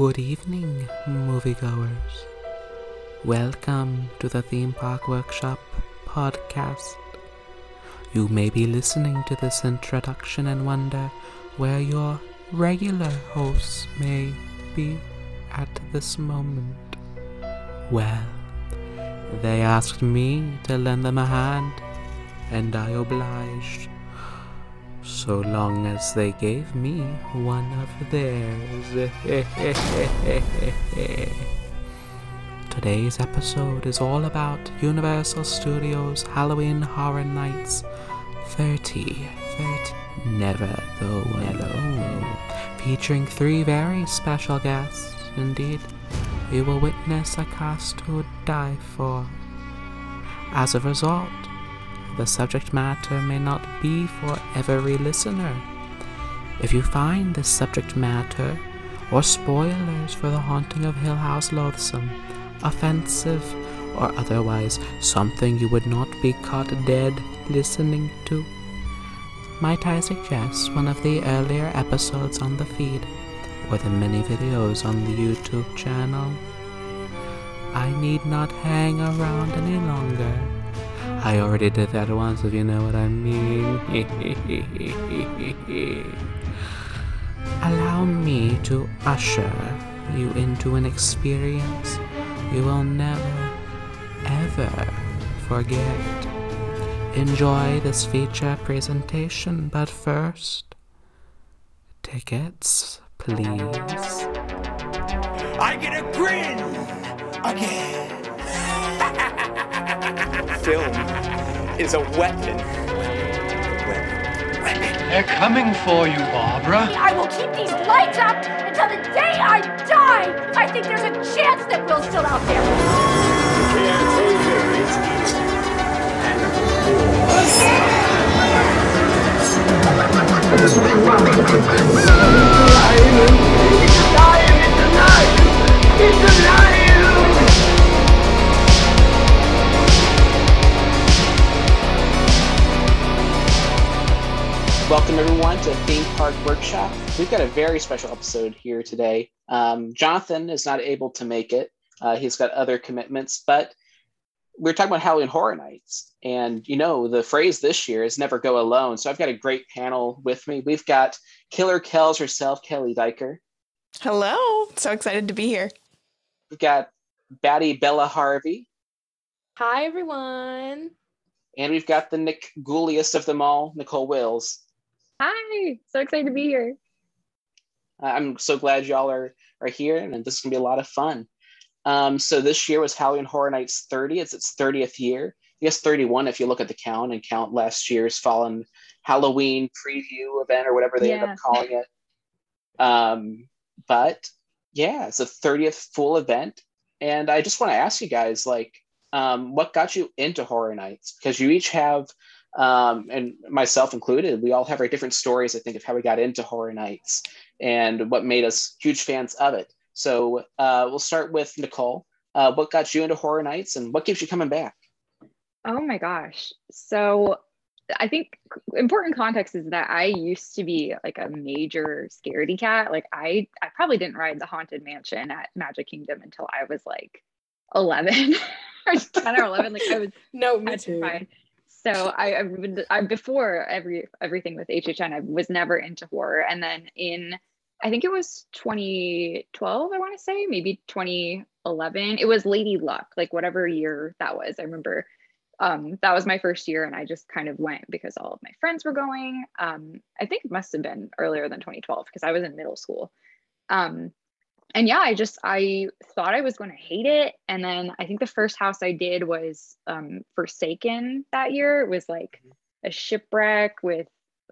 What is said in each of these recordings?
Good evening, moviegoers. Welcome to the Theme Park Workshop podcast. You may be listening to this introduction and wonder where your regular hosts may be at this moment. Well, they asked me to lend them a hand, and I obliged so long as they gave me one of theirs. Today's episode is all about Universal Studios Halloween Horror Nights 30, 30 Never Go Alone, featuring three very special guests. Indeed, you will witness a cast to die for. As a result, the subject matter may not be for every listener. If you find this subject matter or spoilers for The Haunting of Hill House loathsome, offensive, or otherwise something you would not be caught dead listening to, might I suggest one of the earlier episodes on the feed or the many videos on the YouTube channel? I need not hang around any longer. I already did that once, if you know what I mean. Allow me to usher you into an experience you will never, ever forget. Enjoy this feature presentation, but first, tickets, please. I get a grin again. Film is a weapon. They're coming for you, Barbara. I will keep these lights up until the day I die. I think there's a chance that Will's still out there. Welcome everyone to Theme Park Workshop. We've got a very special episode here today. Um, Jonathan is not able to make it. Uh, he's got other commitments, but we're talking about Halloween Horror Nights. And you know, the phrase this year is never go alone. So I've got a great panel with me. We've got Killer Kells herself, Kelly Diker. Hello. So excited to be here. We've got Batty Bella Harvey. Hi, everyone. And we've got the Nick Ghouliest of them all, Nicole Wills. Hi. So excited to be here. I'm so glad y'all are, are here, and this is going to be a lot of fun. Um, so this year was Halloween Horror Nights 30. It's its 30th year. I guess 31 if you look at the count and count last year's fallen Halloween preview event or whatever they end up calling it. Um, but yeah, it's a 30th full event. And I just want to ask you guys, like, um, what got you into Horror Nights? Because you each have, um, and myself included, we all have our different stories, I think, of how we got into Horror Nights and what made us huge fans of it. So uh, we'll start with Nicole. Uh, what got you into Horror Nights and what keeps you coming back? Oh my gosh. So I think important context is that I used to be like a major scaredy cat. Like I I probably didn't ride the haunted mansion at Magic Kingdom until I was like 11 or 10 or 11 like I was No, me too. So I, I, I before every everything with HHN, I was never into horror, and then in I think it was 2012, I want to say maybe 2011. It was Lady Luck, like whatever year that was. I remember um, that was my first year, and I just kind of went because all of my friends were going. Um, I think it must have been earlier than 2012 because I was in middle school. Um, and yeah, I just I thought I was going to hate it, and then I think the first house I did was um, Forsaken that year. It was like a shipwreck with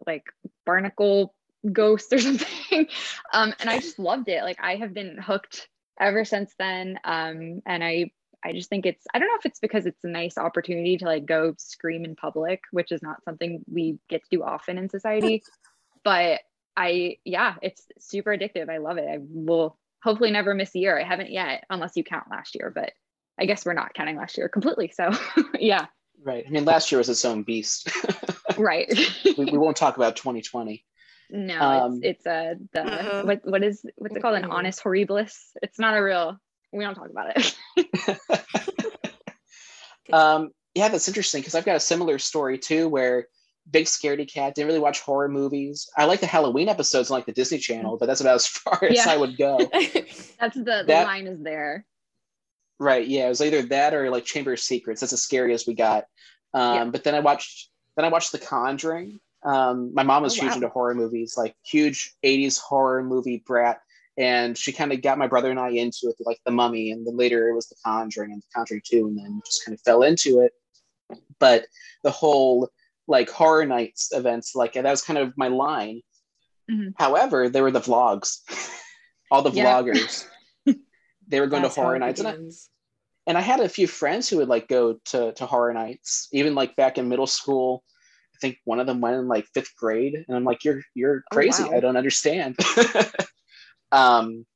like barnacle ghosts or something, um, and I just loved it. Like I have been hooked ever since then, um, and I I just think it's I don't know if it's because it's a nice opportunity to like go scream in public, which is not something we get to do often in society, but I yeah, it's super addictive. I love it. I will hopefully never miss a year. I haven't yet, unless you count last year, but I guess we're not counting last year completely. So yeah, Right. I mean, last year was its own beast. right. we, we won't talk about 2020. No, Um, it's it's uh the Mhm. what what is what's it called an honest horribilis. It's not a real. We don't talk about it. Um, yeah, that's interesting because I've got a similar story too, where big scaredy cat didn't really watch horror movies. I like the Halloween episodes on like the Disney Channel, but that's about as far as I would go. That's the the That- line is there. Right. Yeah, it was either that or like Chamber of Secrets. That's as scary as we got. Um, Yeah. But then I watched then I watched The Conjuring. Um, my mom was Oh, huge wow. into horror movies, like huge '80s horror movie brat, and she kind of got my brother and I into it, like The Mummy, and then later it was The Conjuring and The Conjuring Two, and then just kind of fell into it. But the whole like horror nights events, like that was kind of my line. Mhm. However, there were the vlogs, all the Yeah. vloggers. They were going That's to horror nights, and I, and I had a few friends who would like go to to horror nights, even like back in middle school. I think one of them went in like fifth grade, and I'm like, "You're you're Oh, crazy. wow. I don't understand." um,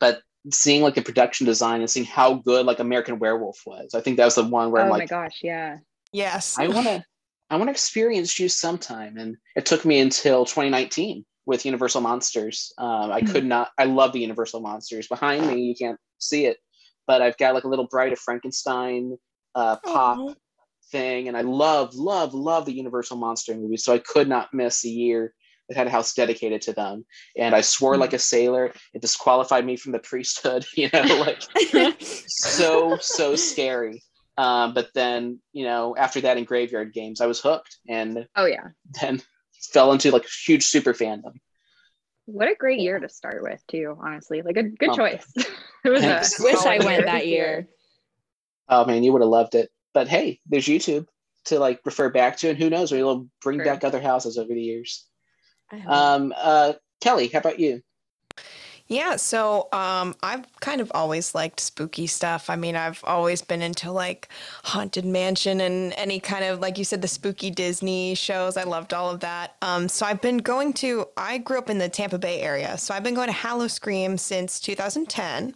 but seeing like the production design and seeing how good like American Werewolf was, I think that was the one where Oh I'm like Oh my gosh, yeah. Yes. I want to I want to experience you sometime. And it took me until 2019 with Universal Monsters. Um, I could not. I love the Universal Monsters. Behind me, you can't see it, but I've got like a little Bride of Frankenstein uh, pop Aw. thing, and I love, love, love the Universal Monster movies. So I could not miss a year that had a house dedicated to them. And I swore like a sailor. It disqualified me from the priesthood. You know, like so so scary. Um, but then you know after that in graveyard games, I was hooked, and Oh yeah. then fell into like huge super fandom. What a great year to start with too, honestly. Like a good Oh, choice. it was a. Wish I went that year. Oh man, you would have loved it. But hey, there's YouTube to like refer back to, and who knows, maybe we'll bring True. back other houses over the years. Um, uh, Kelly, how about you? Yeah, so um, I've kind of always liked spooky stuff. I mean, I've always been into like Haunted Mansion and any kind of, like you said, the spooky Disney shows. I loved all of that. Um, so I've been going to, I grew up in the Tampa Bay area. So I've been going to Howl-O-Scream since 2010.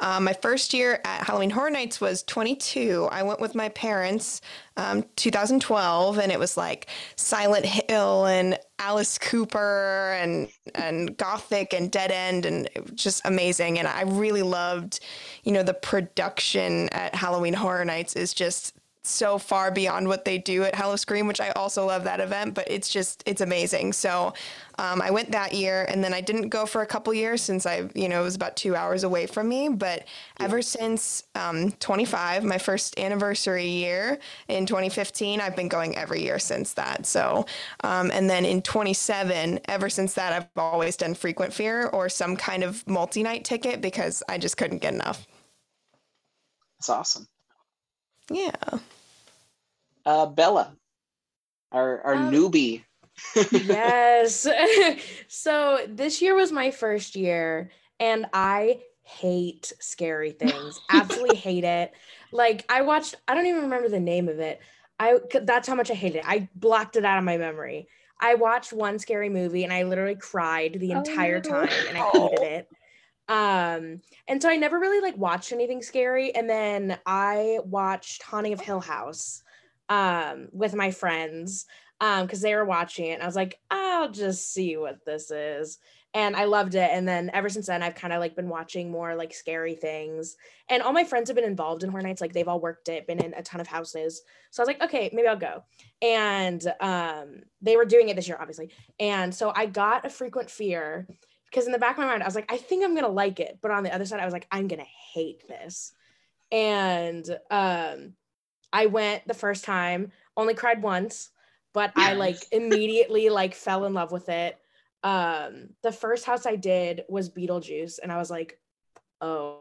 Um, my first year at Halloween Horror Nights was 22. I went with my parents um, 2012, and it was like Silent Hill and Alice Cooper and and Gothic and Dead End, and just amazing. And I really loved, you know, the production at Halloween Horror Nights is just so far beyond what they do at Howl-O-Scream, which I also love that event, but it's just, it's amazing. So um, I went that year and then I didn't go for a couple years since I, you know, it was about two hours away from me. But ever since um, 25, my first anniversary year in 2015, I've been going every year since that. So, um, and then in 27, ever since that, I've always done frequent fear or some kind of multi night ticket because I just couldn't get enough. That's awesome. Yeah. Uh, Bella, our our Um, newbie. yes. so this year was my first year, and I hate scary things. Absolutely hate it. Like I watched. I don't even remember the name of it. I. That's how much I hate it. I blocked it out of my memory. I watched one scary movie and I literally cried the Oh, entire no. time, and I hated it. Um, and so I never really like watched anything scary. And then I watched Haunting of Hill House um with my friends um because they were watching it and i was like i'll just see what this is. And i loved it and then ever since then i've kind of like been watching more like scary things. And all my friends have been involved in horror nights like they've all worked it been in a ton of houses. So i was like okay maybe i'll go. And um they were doing it this year obviously. And so i got a frequent fear because in the back of my mind i was like i think i'm gonna like it. But on the other side i was like i'm gonna hate this. And um I went the first time, only cried once, but I like immediately like fell in love with it. Um, the first house I did was Beetlejuice, and I was like, oh,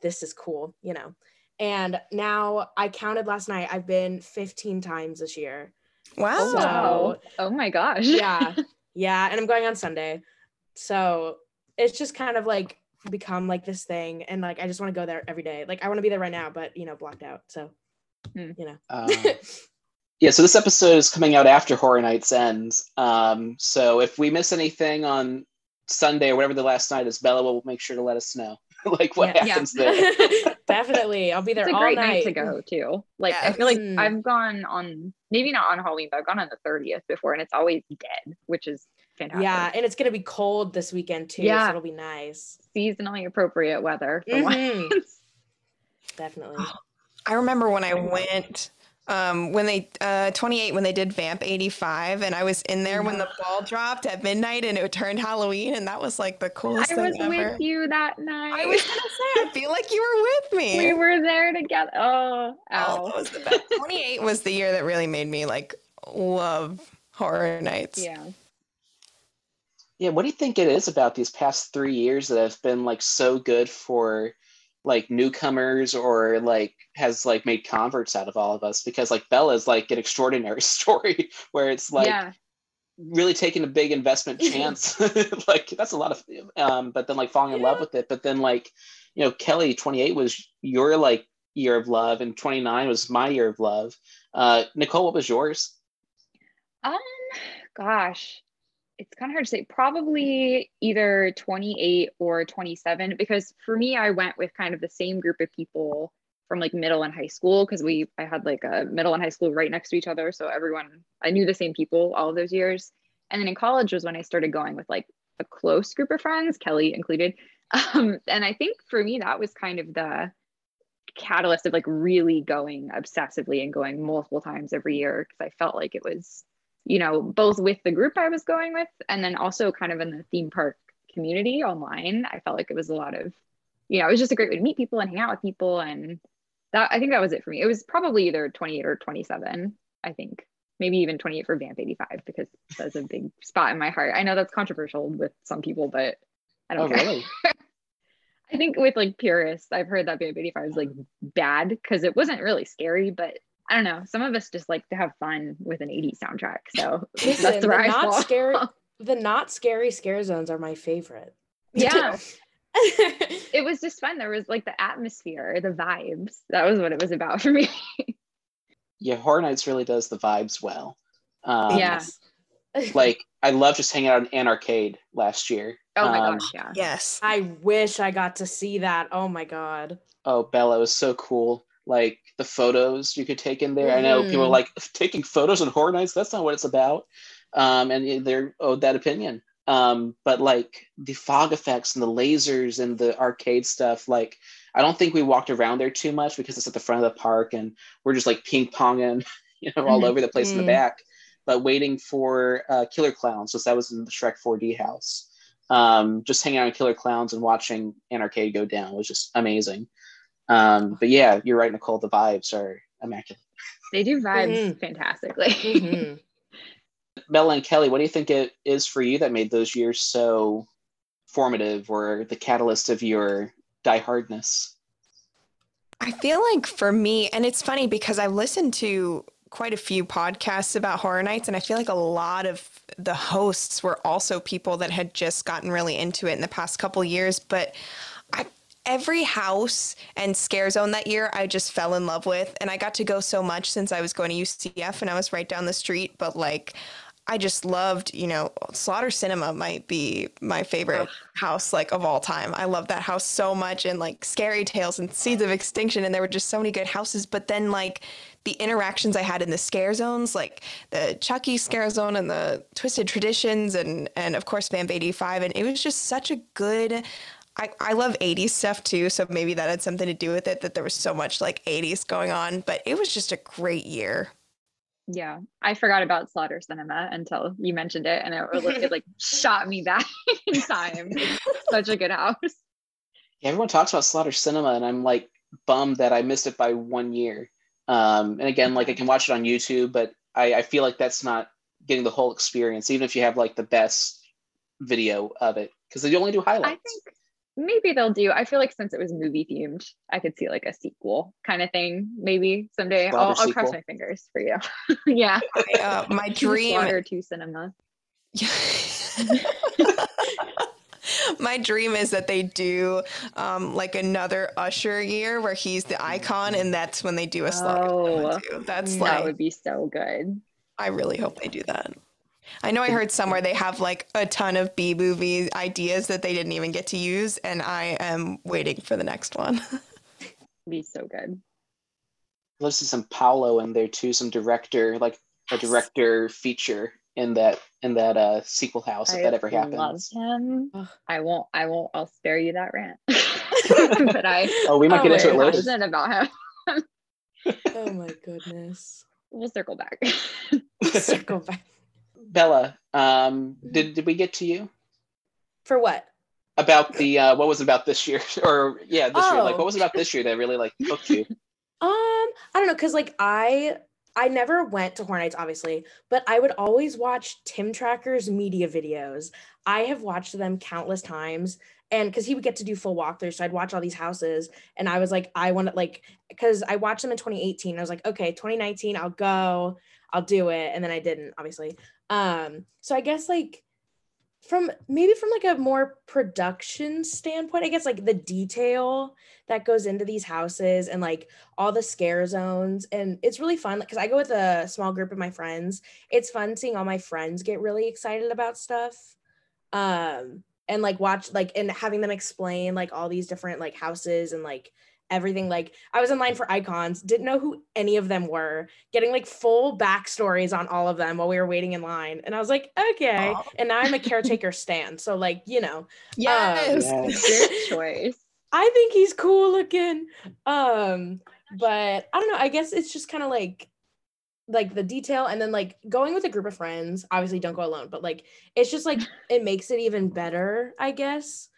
this is cool, you know. And now I counted last night, I've been 15 times this year. Wow. So- Wow. Oh my gosh. Yeah. yeah. And I'm going on Sunday. So it's just kind of like become like this thing. And like I just want to go there every day. Like I want to be there right now, but you know, blocked out. So Hmm. you know. Uh, yeah, so this episode is coming out after Horror Nights ends. Um, so if we miss anything on Sunday or whatever the last night is, Bella will make sure to let us know, like what Yeah. happens there. Definitely. I'll be there It's a all great night. night to go too. Like I feel like Mm. I've gone on maybe not on Halloween, but I've gone on the 30th before and it's always dead, which is fantastic. Yeah, and it's gonna be cold this weekend too. Yeah. so it'll be nice. seasonally appropriate weather for Mhm. once. Definitely. I remember when I went um when they uh 28 when they did Vamp 85 and I was in there when the ball dropped at midnight and it turned Halloween and that was like the coolest I thing was ever. with you that night. I was gonna say I feel like you were with me. we were there together. Oh, Oh, ow. that was the best. 28 was the year that really made me like love horror nights. yeah. Yeah, what do you think it is about these past three years that have been like so good for like newcomers or like has like made converts out of all of us? Because like Bella's like an extraordinary story where it's like yeah. really taking a big investment chance. like that's a lot of um, but then like falling in love with it. But then like, you know, Kelly 28 was your like year of love and 29 was my year of love. Uh Nicole, what was yours? Um, gosh, it's kind of hard to say. Probably either 28 or 27, because for me, I went with kind of the same group of people from like middle and high school because we I had like a middle and high school right next to each other. So everyone I knew the same people all of those years. And then in college was when I started going with like a close group of friends, Kelly included. Um, and I think for me that was kind of the catalyst of like really going obsessively and going multiple times every year because I felt like it was, you know, both with the group I was going with and then also kind of in the theme park community online. I felt like it was a lot of, you know, it was just a great way to meet people and hang out with people. And that I think that was it for me. It was probably either 28 or 27, I think. Maybe even 28 for Vamp 85 because that's a big spot in my heart. I know that's controversial with some people, but I don't Oh care. really? I think with like purists, I've heard that Vamp 85 is like um. bad because it wasn't really scary, but I don't know. Some of us just like to have fun with an 80s soundtrack. So Listen, that's the where I not fall. scary the not scary scare zones are my favorite. Yeah. it was just fun. There was like the atmosphere, the vibes. That was what it was about for me. Yeah, Horror Nights really does the vibes well. Um, Yeah. like I love just hanging out in an arcade last year. Oh my Um, gosh, yeah. Yes. I wish I got to see that. Oh my god. Oh, Bella was so cool. Like the photos you could take in there. I know people are Mhm. like taking photos on Horror Nights. That's not what it's about. Um, and they're owed that opinion. Um, but like the fog effects and the lasers and the arcade stuff, like I don't think we walked around there too much because it's at the front of the park and we're just like ping ponging, you know, all Mhm. over the place in the Mm. back. But waiting for uh, Killer Clowns, so that was in the Shrek 4D house. Um, just hanging out in Killer Clowns and watching an arcade go down was just amazing. Um, but yeah, you're right, Nicole. The vibes are immaculate. They do vibes Mhm. fantastically. Mhm. Bella and Kelly, what do you think it is for you that made those years so formative or the catalyst of your diehardness? I feel like for me, and it's funny because I've listened to quite a few podcasts about horror nights, and I feel like a lot of the hosts were also people that had just gotten really into it in the past couple years. But I, every house and scare zone that year, I just fell in love with, and I got to go so much since I was going to UCF and I was right down the street. But like, I just loved, you know, Slaughter Cinema might be my favorite house like of all time. I love that house so much and like Scary Tales and Seeds of Extinction and there were just so many good houses, but then like the interactions I had in the scare zones, like the Chucky scare zone and the Twisted Traditions and and of course Vamp 85 and it was just such a good I, I love 80s stuff too, so maybe that had something to do with it that there was so much like 80s going on, but it was just a great year. yeah. I forgot about Slaughter Cinema until you mentioned it and it, was- it like shot me back in time. Such a good house. Yeah, everyone talks about Slaughter Cinema, and I'm like bummed that I missed it by one year. Um, and again, like I can watch it on YouTube, but I, I feel like that's not getting the whole experience, even if you have like the best video of it, because they only do highlights. I think maybe they'll do. I feel like since it was movie themed, I could see like a sequel kind of thing. Maybe someday. I'll, I'll cross my fingers for you. yeah. I, uh, my dream Slaughter to cinema. My dream is that they do um, like another Usher year where he's the icon, and that's when they do a slaughter. Oh, cinema. That's that like would be so good. I really hope they do that. I know I heard somewhere they have like a ton of B movie ideas that they didn't even get to use, and I am waiting for the next one. Be so good. Let's see some Paolo in there too, some director, like a director feature in that in that uh, sequel house if I that ever happens. love happens. him. Ugh. I won't. I won't. I'll spare you that rant. but I. Oh, we might Oh, get into it later. passionate about him. Oh my goodness. We'll circle back. Circle back. Bella, um, did did we get to you For what? about the uh, what was about this year or yeah this year like Oh. what was about this year that really like hooked you? Um, I don't know, cause like I I never went to Horror Nights, obviously, but I would always watch Tim Tracker's media videos. I have watched them countless times, and because he would get to do full walkthroughs, so I'd watch all these houses, and I was like, I want to like, because I watched them in 2018. I was like, okay, 2019, I'll go, I'll do it, and then I didn't, obviously. Um, so I guess like from maybe from like a more production standpoint, I guess like the detail that goes into these houses and like all the scare zones. And it's really fun because i go with a small group of my friends. It's fun seeing all my friends get really excited about stuff. Um and like watch like and having them explain like all these different like houses and like everything like i was in line for icons didn't know who any of them were getting like full backstories on all of them while we were waiting in line and i was like okay Aw. and now i'm a caretaker stand so like you know Yes. Yes. Good choice. I think he's cool looking. Um, but I don't know. I guess it's just kind of like like the detail and then like going with a group of friends. Obviously, don't go alone, but like it's just like it makes it even better, I guess.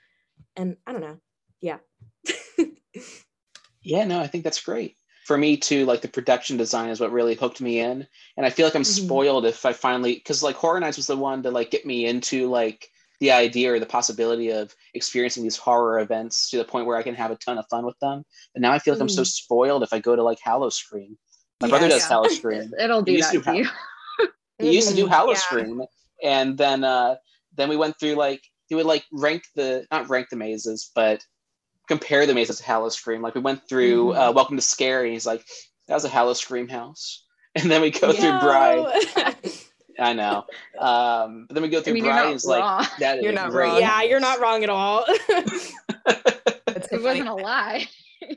And I don't know. Yeah. Yeah, no, I think that's great. For me too, like the production design is what really hooked me in. And I feel like I'm Mhm. spoiled if I finally because like Horror Nights was the one to like get me into like the idea or the possibility of experiencing these horror events to the point where I can have a ton of fun with them. But now I feel like I'm so Mm. spoiled if I go to like Howl-O-Scream. My brother does Howl-O-Scream. It'll do used that to you. He used to do Mhm. Hallow Yeah. Scream, and then uh, then we went through like he would like rank the not rank the mazes, but compare the mazes to Howl-O-Scream. Like we went through Mhm. uh, Welcome to Scary, he's like, "That was a Howl-O-Scream house," and then we go through No. Bride. I know, um, but then we go I through mean, Bride. not and He's like, wrong. "That is You're not great." wrong. yeah, you're not wrong at all. That's It wasn't a lie. Do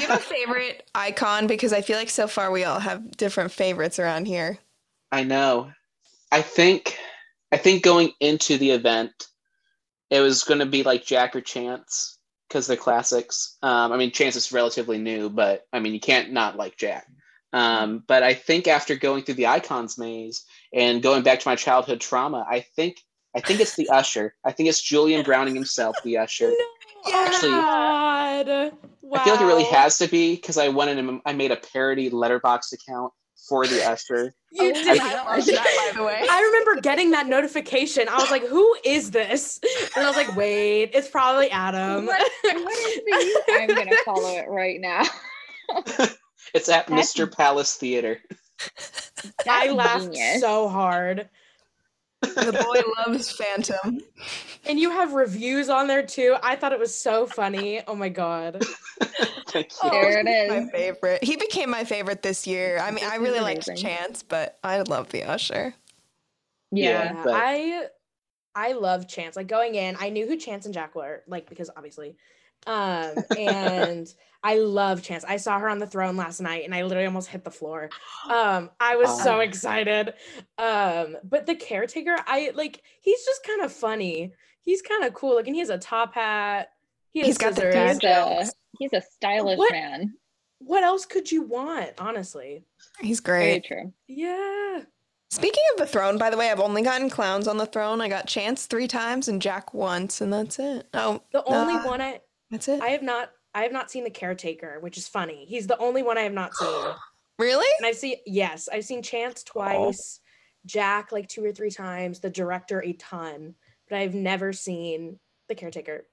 you have a favorite icon? Because I feel like so far we all have different favorites around here. I know. I think I think going into the event, it was going to be like Jack or Chance because they're classics. Um, I mean, Chance is relatively new, but I mean, you can't not like Jack. Um, but I think after going through the icons maze and going back to my childhood trauma, I think I think it's the usher. I think it's Julian Browning himself, the usher. Actually- God. I feel like it really has to be because I went and I made a parody Letterboxd account for the Usher. You Oh did. my I that, by the way. I remember getting that notification. I was like, "Who is this?" And I was like, "Wait, it's probably Adam." What- what is the- I'm gonna follow it right now. It's at That's- Mr. Palace Theater. I laughed genius. so hard. The boy loves Phantom. And you have reviews on there too. I thought it was so funny. Oh my god. Thank oh, you. There it he's is. My favorite. He became my favorite this year. I mean, I really liked. Chance, but I love the Usher. Yeah. but- I I love Chance. Like going in, I knew who Chance and Jack were, like because obviously. Um and I love Chance. I saw her on the throne last night and I literally almost hit the floor. Um I was so Oh. excited. Um but the caretaker, I like he's just kind of funny. He's kind of cool. Like and he has a top hat. He has He's got the scissors. He's a he's a stylish What? man. What else could you want, honestly? He's Very great. true. Yeah. Speaking of the throne, by the way, I've only gotten clowns on the throne. I got Chance three times and Jack once, and that's it. Oh, The only Nah. one I that's it. I have not I have not seen the caretaker, which is funny. He's the only one I have not seen. really? And I've seen yes, I've seen Chance twice, Jack like two or three times, the director a ton, but I've never seen the caretaker.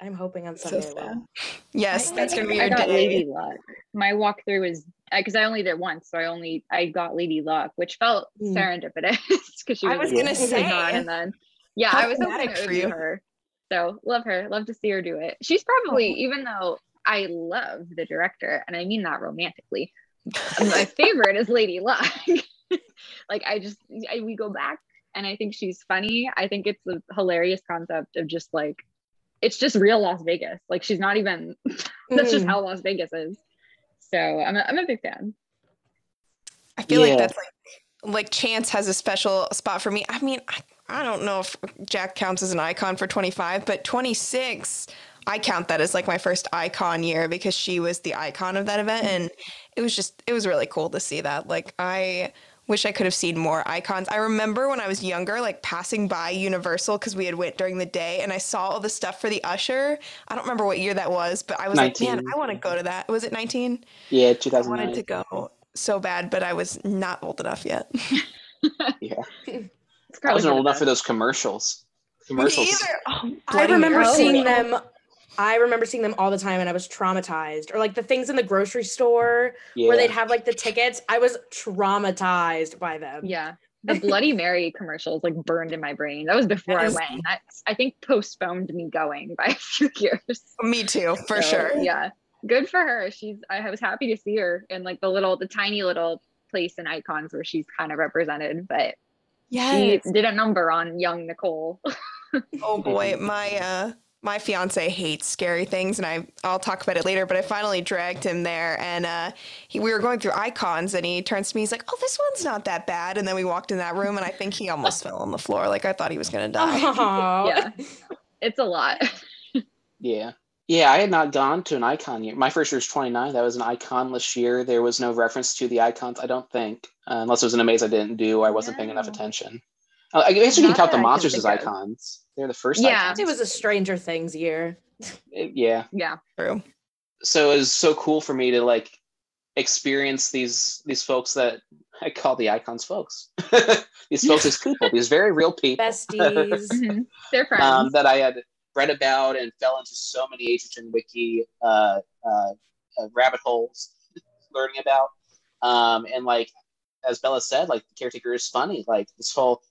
I'm hoping on Sunday. I sad. Yes, I- that's gonna be I your got day. Lady Luck. My walkthrough was because I only did once, so I only I got Lady Luck, which felt Mm. serendipitous because she I was, was gonna say, on, and then yeah, how I was hoping thematic it would for be you. her. So love her, love to see her do it. She's probably even though I love the director, and I mean that romantically. my favorite is Lady Luck. like I just I, we go back, and I think she's funny. I think it's a hilarious concept of just like it's just real Las Vegas. Like she's not even that's just Mhm. how Las Vegas is. So I'm a, I'm a big fan. I feel like that's like like Chance has a special spot for me. I mean, I, I don't know if Jack counts as an icon for 25, but 26, I count that as like my first icon year because she was the icon of that event. And it was just, it was really cool to see that. Like, I wish I could have seen more icons. I remember when I was younger, like passing by Universal because we had went during the day and I saw all the stuff for the Usher. I don't remember what year that was, but I was 19. like, man, I want to go to that. Was it 19? Yeah, I wanted to go so bad, but I was not old enough yet. Yeah, It's I probably wasn't old enough for those commercials. Commercials. either. Oh, I remember Mary. seeing them. I remember seeing them all the time, and I was traumatized. Or like the things in the grocery store Yeah. where they'd have like the tickets. I was traumatized by them. Yeah. The Bloody Mary commercials like burned in my brain. That was before I went. That's I think postponed me going by a few years. Me too, for So, sure. Yeah. Good for her. She's I was happy to see her in like the little the tiny little place and icons where she's kind of represented, but Yes. she did a number on young Nicole. Oh boy, my uh my fiance hates scary things and I I'll talk about it later, but I finally dragged him there and uh he we were going through icons and he turns to me, he's like, Oh, this one's not that bad and then we walked in that room and I think he almost fell on the floor. Like I thought he was gonna die. Yeah. It's a lot. Yeah. Yeah, I had not gone to an icon year. My first year was 29. That was an iconless year. There was no reference to the icons, I don't think, uh, unless it was an amaze I didn't do or I wasn't paying enough attention. Uh, I guess you can count the I monsters as think of. icons. They're the first Yeah. icons. It was a Stranger Things year. It- yeah. Yeah. True. So it was so cool for me to like experience these these folks that I call the icons folks. these folks as people, these very real people. Besties. They're friends. um, that I had read about and fell into so many HHN wiki uh, uh, uh, rabbit holes learning about. Um, and like as Bella said, like the caretaker is funny. Like this whole,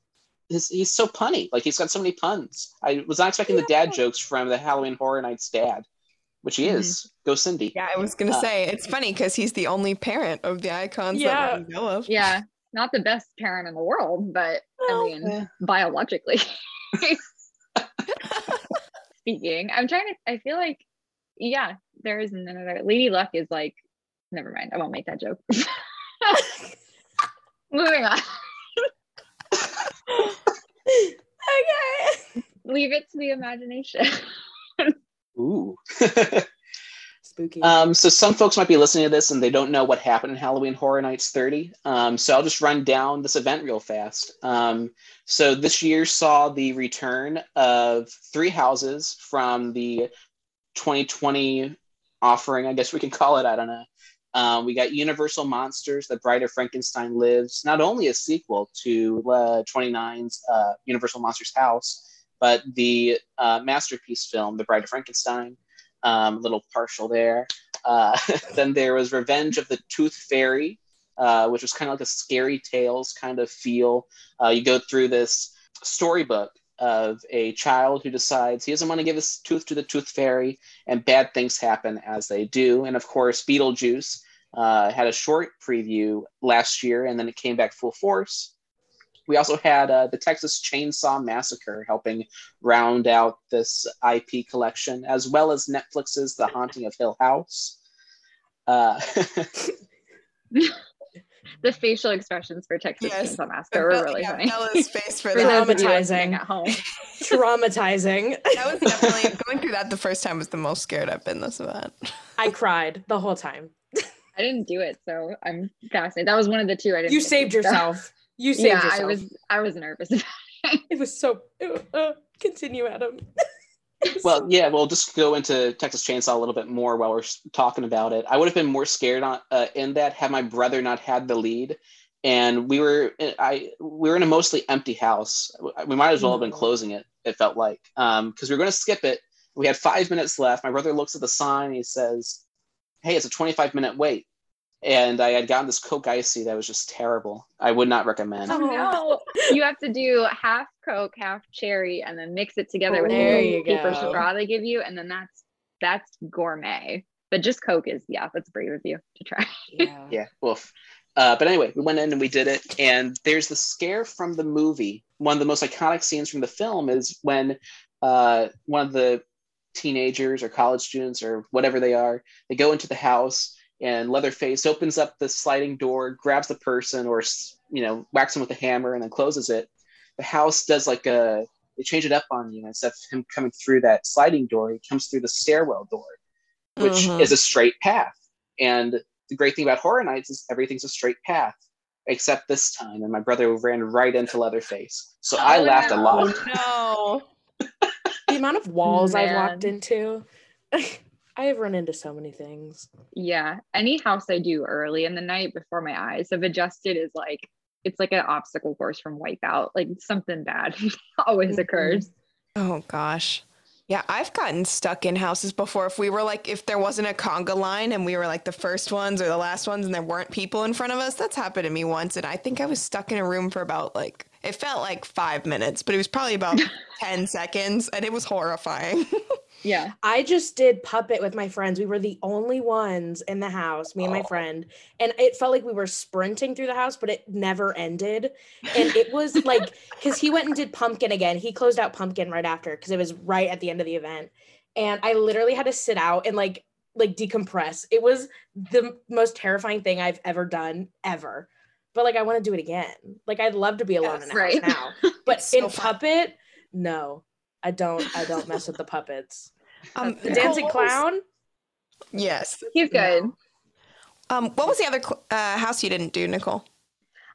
his, he's so punny. Like he's got so many puns. I was not expecting the dad jokes from the Halloween Horror Nights dad, which he is. Go Cindy. Yeah, I was gonna Uh, say it's funny because he's the only parent of the icons Yeah. that we know of. yeah. Not the best parent in the world, but I mean eh. biologically speaking. I'm trying to I feel like yeah, there is another Lady Luck is like never mind, I won't make that joke. Moving on. okay. Leave it to the imagination. Ooh. Spooky. Um, so some folks might be listening to this and they don't know what happened in Halloween Horror Nights 30. Um, so I'll just run down this event real fast. Um, so this year saw the return of three houses from the 2020 offering, I guess we can call it. I don't know. Um, we got Universal Monsters, The Bride of Frankenstein Lives, not only a sequel to uh, 29's uh, Universal Monsters House, but the uh, masterpiece film, The Bride of Frankenstein um, a little partial there. Uh, then there was Revenge of the Tooth Fairy, uh, which was kind of like a scary tales kind of feel. Uh, you go through this storybook of a child who decides he doesn't want to give his tooth to the tooth fairy, and bad things happen as they do. And of course, Beetlejuice uh, had a short preview last year, and then it came back full force. We also had uh, the Texas Chainsaw Massacre helping round out this IP collection, as well as Netflix's The Haunting of Hill House. Uh, the facial expressions for Texas Yes. Chainsaw Massacre were really yeah, funny. Bella's face for For that. those of you listening Traumatizing. at home. Traumatizing. That was definitely going through that the first time was the most scared I've been this event. I cried the whole time. I didn't do it, so I'm fascinated. That was one of the two I didn't. You get to, saved so- yourself. You saved Yeah, yourself. I was. I was nervous. It was so. Uh, continue, Adam. Well, yeah, we'll just go into Texas Chainsaw a little bit more while we're talking about it. I would have been more scared on, uh, in that had my brother not had the lead. And we were, I we were in a mostly empty house. We might as well have been Mhm. closing it. It felt like because we were going to skip it. We had five minutes left. My brother looks at the sign. And he says, "Hey, it's a 25 minute wait." And I had gotten this Coke icy that was just terrible. I would not recommend. oh no! You have to do half Coke, half cherry, and then mix it together with There the paper straw they give you, and then that's that's gourmet. But just Coke is yeah, that's brave of you to try. Yeah. yeah woof uh, but anyway we went in and we did it and there's the scare from the movie one of the most iconic scenes from the film is when uh, one of the teenagers or college students or whatever they are they go into the house and Leatherface opens up the sliding door, grabs the person, or you know, whacks him with a hammer, and then closes it. The house does like a they change it up on you. Instead of him coming through that sliding door, he comes through the stairwell door, which Mhm. is a straight path. And the great thing about Horror Nights is everything's a straight path, except this time. And my brother ran right into Leatherface, so I Oh, laughed a no. lot. no. The amount of walls I've walked into. I have run into so many things. Yeah. Any house I do early in the night before my eyes have adjusted is like it's like an obstacle course from Wipeout. Like something bad always occurs. Oh gosh. Yeah, I've gotten stuck in houses before. If we were like, if there wasn't a conga line and we were like the first ones or the last ones and there weren't people in front of us, that's happened to me once. And I think I was stuck in a room for about like, it felt like five minutes, but it was probably about 10 seconds and it was horrifying. Yeah. I just did puppet with my friends. We were the only ones in the house, me and my Oh. friend. And it felt like we were sprinting through the house, but it never ended. And it was like, because he went and did pumpkin again. He closed out pumpkin right after because it was right at the end of the event. And I literally had to sit out and like, like decompress. It was the most terrifying thing I've ever done, ever. But like, I want to do it again. Like, I'd love to be alone Yes, in a right. house now. But so in fun. puppet, no, I don't. I don't mess with the puppets. Um, The Yeah. dancing Nicole, what was- clown. Yes. He's good. No. Um, what was the other uh, house you didn't do, Nicole?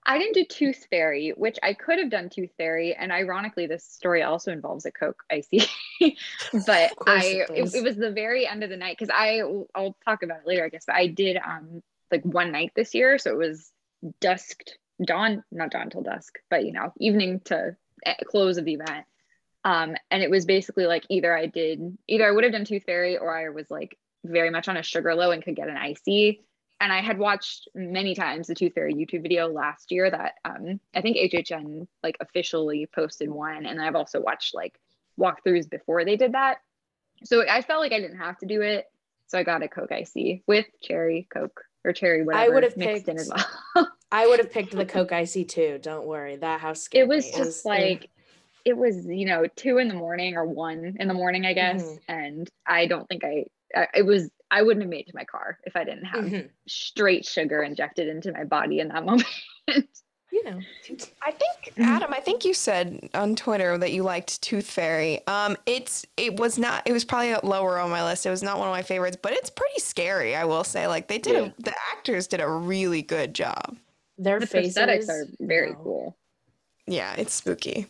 I didn't do Tooth Fairy, which I could have done Tooth Fairy, and ironically, this story also involves a Coke icy. but I, it it, it was the very end of the night because I, I'll talk about it later, I guess. But I did um like one night this year, so it was dusk, dawn, not dawn till dusk, but you know, evening to eh, close of the event. Um, and it was basically like either I did, either I would have done Tooth Fairy, or I was like very much on a sugar low and could get an icy and I had watched many times the Tooth Fairy YouTube video last year that um, I think HHN like officially posted one, and I've also watched like walkthroughs before they did that. So I felt like I didn't have to do it, so I got a Coke IC with cherry Coke or cherry whatever would've mixed in as picked- well. I would have picked the Coke Icy too. Don't worry. That house scared it was me. just uh, like it was you know two in the morning or one in the morning I guess, Mhm. and I don't think I, I it was I wouldn't have made it to my car if I didn't have mhm. straight sugar injected into my body in that moment. you know, I think Adam, I think you said on Twitter that you liked Tooth Fairy. Um, it's it was not. It was probably lower on my list. It was not one of my favorites, but it's pretty scary. I will say, like they did. Yeah. A, the actors did a really good job. their the faces prosthetics are very no. cool. Yeah, it's spooky.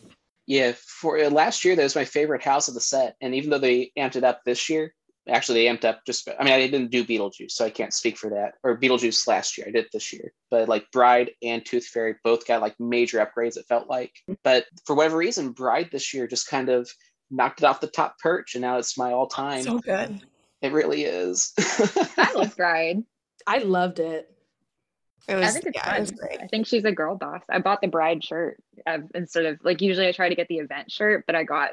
Yeah, for uh, last year, that was my favorite house of the set. And even though they amped it up this year, actually they amped up just. I mean, I didn't do Beetlejuice, so I can't speak for that. Or Beetlejuice last year, I did this year. But like Bride and Tooth Fairy both got like major upgrades. It felt like, but for whatever reason, Bride this year just kind of knocked it off the top perch, and now it's my all time. So good. it really is. I love Bride. I loved it. It I think it's Yeah, it was great. I think she's a girl boss. I bought the Bride shirt uh, instead of like usually I try to get the event shirt, but I got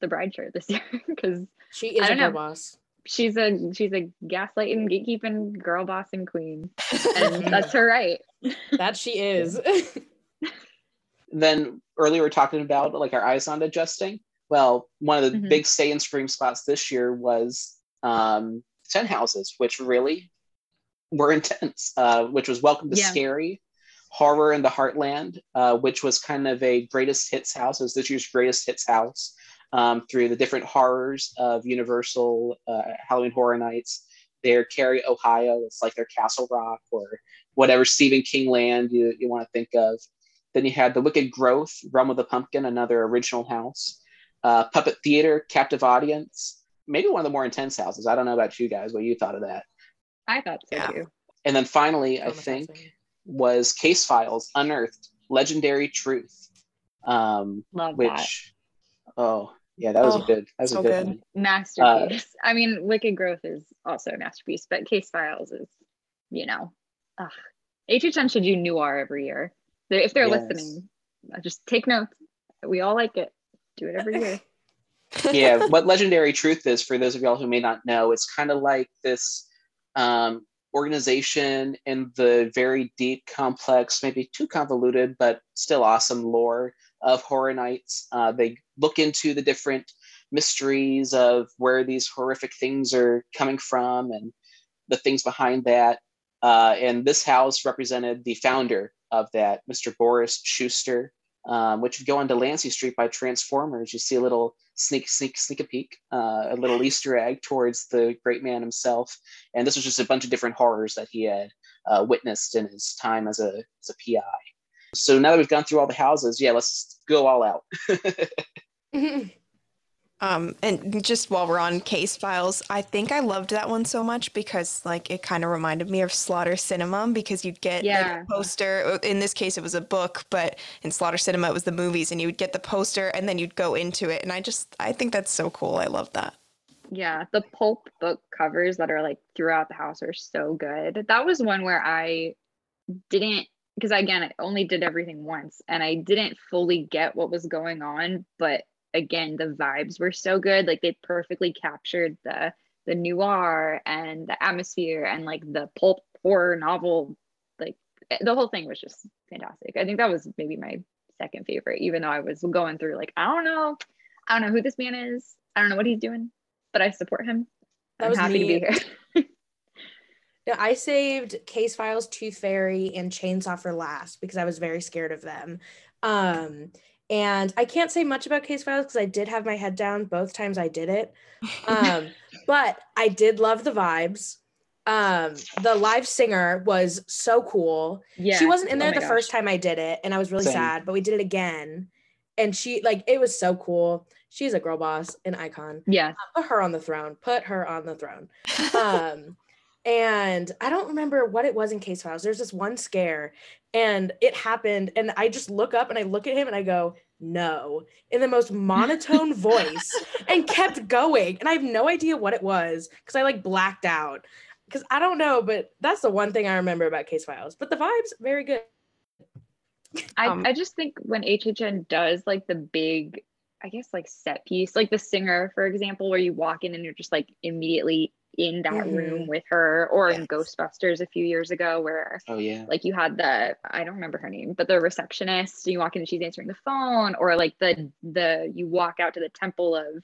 the Bride shirt this year because She is I a don't girl know. boss. she's a she's a gaslighting, gatekeeping girl boss and queen, and that's her right. That she is. then earlier we were talking about like our eyes on adjusting. Well, one of the Mhm. big stay and scream spots this year was um, tent houses, which really were intense. Uh, which was Welcome to Yeah. Scary, Horror in the Heartland, uh, which was kind of a greatest hits house. It was this year's greatest hits house um, through the different horrors of Universal uh, Halloween Horror Nights. Their Carey, Ohio, it's like their Castle Rock or whatever Stephen King land you, you want to think of. Then you had The Wicked Growth, Realm of the Pumpkin, another original house. Uh, Puppet Theater, Captive Audience, maybe one of the more intense houses. I don't know about you guys, what you thought of that. I thought so Yeah. too. And then finally, I Traumatizing. think, was Case Files, Unearthed, Legendary Truth, um, Love that which, oh, yeah, that was Oh, a good, that was so a good, good. one. masterpiece. I mean, Wicked Growth is also a masterpiece, but Case Files is, you know, ugh. HHN should do noir every year. They- If they're Yes. listening, uh, just take notes. We all like it. Do it every year. yeah, what legendary truth is for those of y'all who may not know, it's kind of like this um, organization in the very deep, complex, maybe too convoluted, but still awesome lore of Horror Nights. Uh, they look into the different mysteries of where these horrific things are coming from and the things behind that. Uh, and this house represented the founder of that, Mr. Boris Schuster, um, which you go onto Lancy Street by Transformers, you see a little sneak, sneak, sneak a peek, uh, a little Easter egg towards the great man himself. And this was just a bunch of different horrors that he had uh, witnessed in his time as a, as a PI. So now that we've gone through all the houses, yeah, let's go all out. Um, and just while we're on case files, I think I loved that one so much because like it kind of reminded me of Slaughter Cinema because you'd get like, Yeah. a poster. uh, In this case, it was a book, but in Slaughter Cinema, it was the movies, and you would get the poster and then you'd go into it. And I just I think that's so cool. I love that. Yeah, the pulp book covers that are like throughout the house are so good. That was one where I didn't because again, I only did everything once and I didn't fully get what was going on, but again, the vibes were so good. Like they perfectly captured the the noir and the atmosphere and like the pulp horror novel like eh, the whole thing was just fantastic. I think that was maybe my second favorite even though I was going through like I don't know. I don't know who this man is. I don't know what he's doing but I support him. That I'm was happy to be here. No, I saved Case Files, Tooth Fairy, and Chainsaw for last because I was very scared of them. Um, and I can't say much about Case Files because I did have my head down both times I did it. Um, but I did love the vibes. Um, the live singer was so cool. yeah, She wasn't in Oh there my the gosh. first time I did it, and I was really Same. sad, but we did it again. And she like it was so cool. She's a girl boss, an icon Yeah, put her on the throne put her on the throne um and i don't remember what it was in case files. There's this one scare and it happened and i just look up and i look at him and i go no in the most monotone voice and kept going and i have no idea what it was because i like blacked out because i don't know but that's the one thing i remember about case files but the vibes very good. I, Um, I just think when HHN does like the big, I guess like set piece, like the singer, for example, where you walk in and you're just like immediately in that room with her, or in Ghostbusters a few years ago, where Oh, yeah. like you had the I don't remember her name, but the receptionist. You walk in and she's answering the phone, or like the the you walk out to the temple of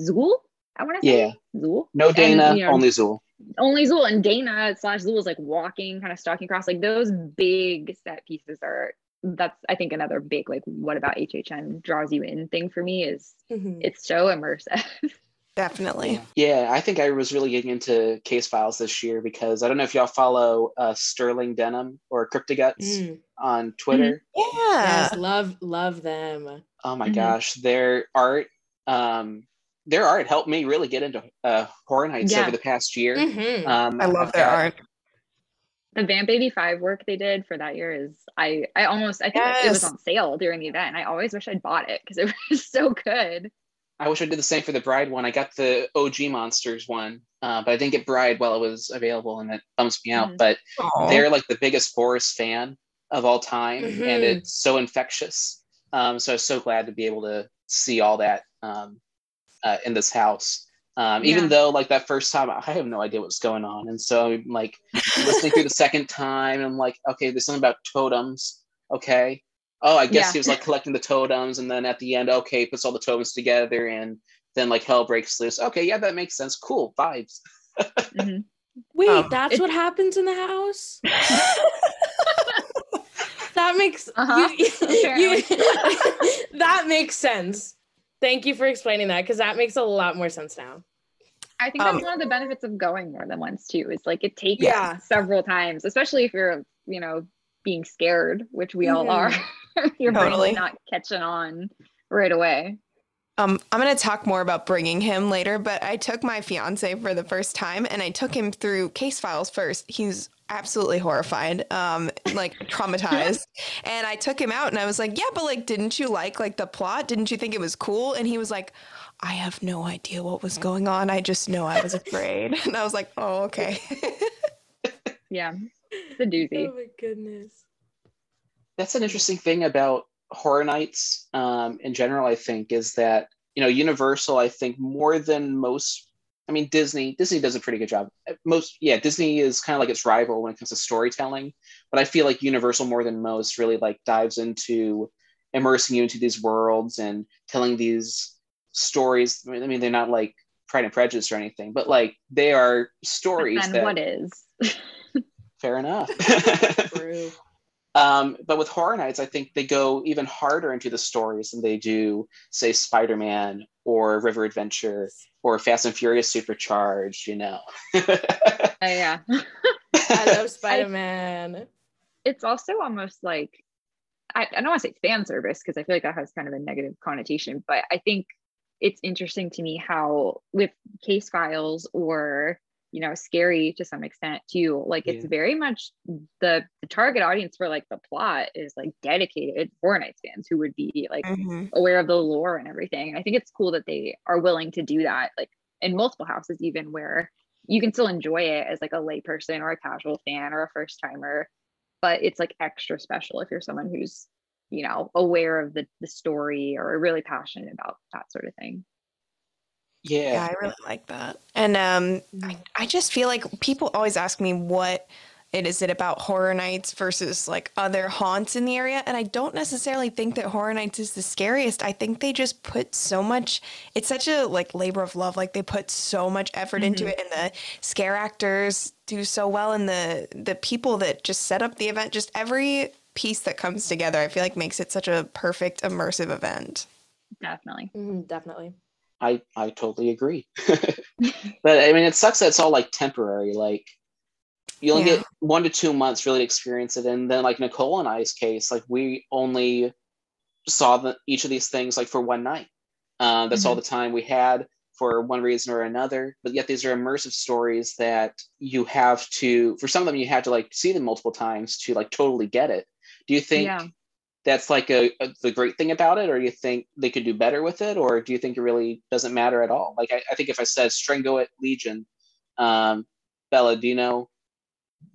Zuul. I want to say Yeah. Zuul. No And, Dana, you know, only Zuul. only Zuul and Dana slash Zuul is like walking, kind of stalking across. Like those big set pieces are. That's I think another big like what about HHN draws you in thing for me is Mhm. it's so immersive. Definitely. Yeah, I think I was really getting into case files this year because I don't know if y'all follow uh, Sterling Denham or Cryptoguts Mm. on Twitter. Yeah. yes love love them Oh my Mhm. gosh, their art, um, their art helped me really get into uh, Horror Nights Yeah. over the past year. Mhm. Um, I love I've their got- art. the Vamp 85 work they did for that year is I I almost I think it was on sale during the event. And I always wish I'd bought it because it was so good. I wish I did the same for the Bride one. I got the OG Monsters one, uh, but I didn't get Bride while it was available, and it bums me out. Mhm. But Aw. they're like the biggest Boris fan of all time, and Mhm. it's so infectious. Um, so I was so glad to be able to see all that um, uh, in this house. Um, Even Yeah. though, like that first time, I have no idea what's going on, and so I'm like listening through the second time, and I'm like, okay, there's something about totems. Okay. Oh, I guess Yeah. he was like collecting the totems, and then at the end, okay, puts all the totems together, and then like hell breaks loose. Okay, yeah, that makes sense. Cool vibes. Mhm. wait Um, that's it- what happens in the house that makes Uh-huh. you- you- that makes sense thank you for explaining that because that makes a lot more sense now I think that's Um, one of the benefits of going more than once too. Is like it takes Yeah. several times, especially if you're, you know, being scared, which we all Mhm. are. Your Totally. brain's not catching on right away. Um, I'm gonna talk more about bringing him later, but I took my fiance for the first time, and I took him through case files first. He was absolutely horrified, um, like traumatized, and I took him out, and I was like, "Yeah, but like, didn't you like like the plot? Didn't you think it was cool?" And he was like, "I have no idea what was going on. I just know I was afraid." and I was like, "Oh, okay." Yeah, it's a doozy. oh my goodness that's an interesting thing about horror nights um, in general i think is that you know universal i think more than most i mean disney disney does a pretty good job most yeah disney is kind of like its rival when it comes to storytelling but i feel like universal more than most really like dives into immersing you into these worlds and telling these stories i mean, they're not like pride and prejudice or anything but like they are stories And that what is? Fair enough. True. Um, but with Horror Nights, I think they go even harder into the stories than they do, say, Spider Man or River Adventure or Fast and Furious Supercharged, you know. Uh, yeah. I love Spider Man. it's also almost like I, I don't want to say fan service because I feel like that has kind of a negative connotation, but I think it's interesting to me how with case files or you know scary to some extent too like it's Yeah. very much the, the target audience for like the plot is like dedicated horror nights fans who would be like Mhm. aware of the lore and everything and i think it's cool that they are willing to do that like in multiple houses even where you can still enjoy it as like a layperson or a casual fan or a first timer but it's like extra special if you're someone who's you know aware of the the story or really passionate about that sort of thing Yeah, yeah. I really like that. And um, I, I just feel like people always ask me what it is it about horror nights versus like other haunts in the area. And I don't necessarily think that horror nights is the scariest. I think they just put so much, it's such a like labor of love. Like they put so much effort into it and the scare actors do so well. And the, the people that just set up the event, just every piece that comes together, I feel like makes it such a perfect immersive event. definitely Mhm, definitely. I I totally agree. but I mean, it sucks that it's all like temporary. Like you only Yeah. get one to two months really to experience it, and then like Nicole and I's case, like we only saw the, each of these things like for one night. Uh, that's all the time we had for one reason or another. But yet these are immersive stories that you have to. For some of them, you had to like see them multiple times to like totally get it. Do you think? Yeah. That's like a, a the great thing about it or you think they could do better with it or do you think it really doesn't matter at all? Like i, I think if i said stringoit legion um bella do you know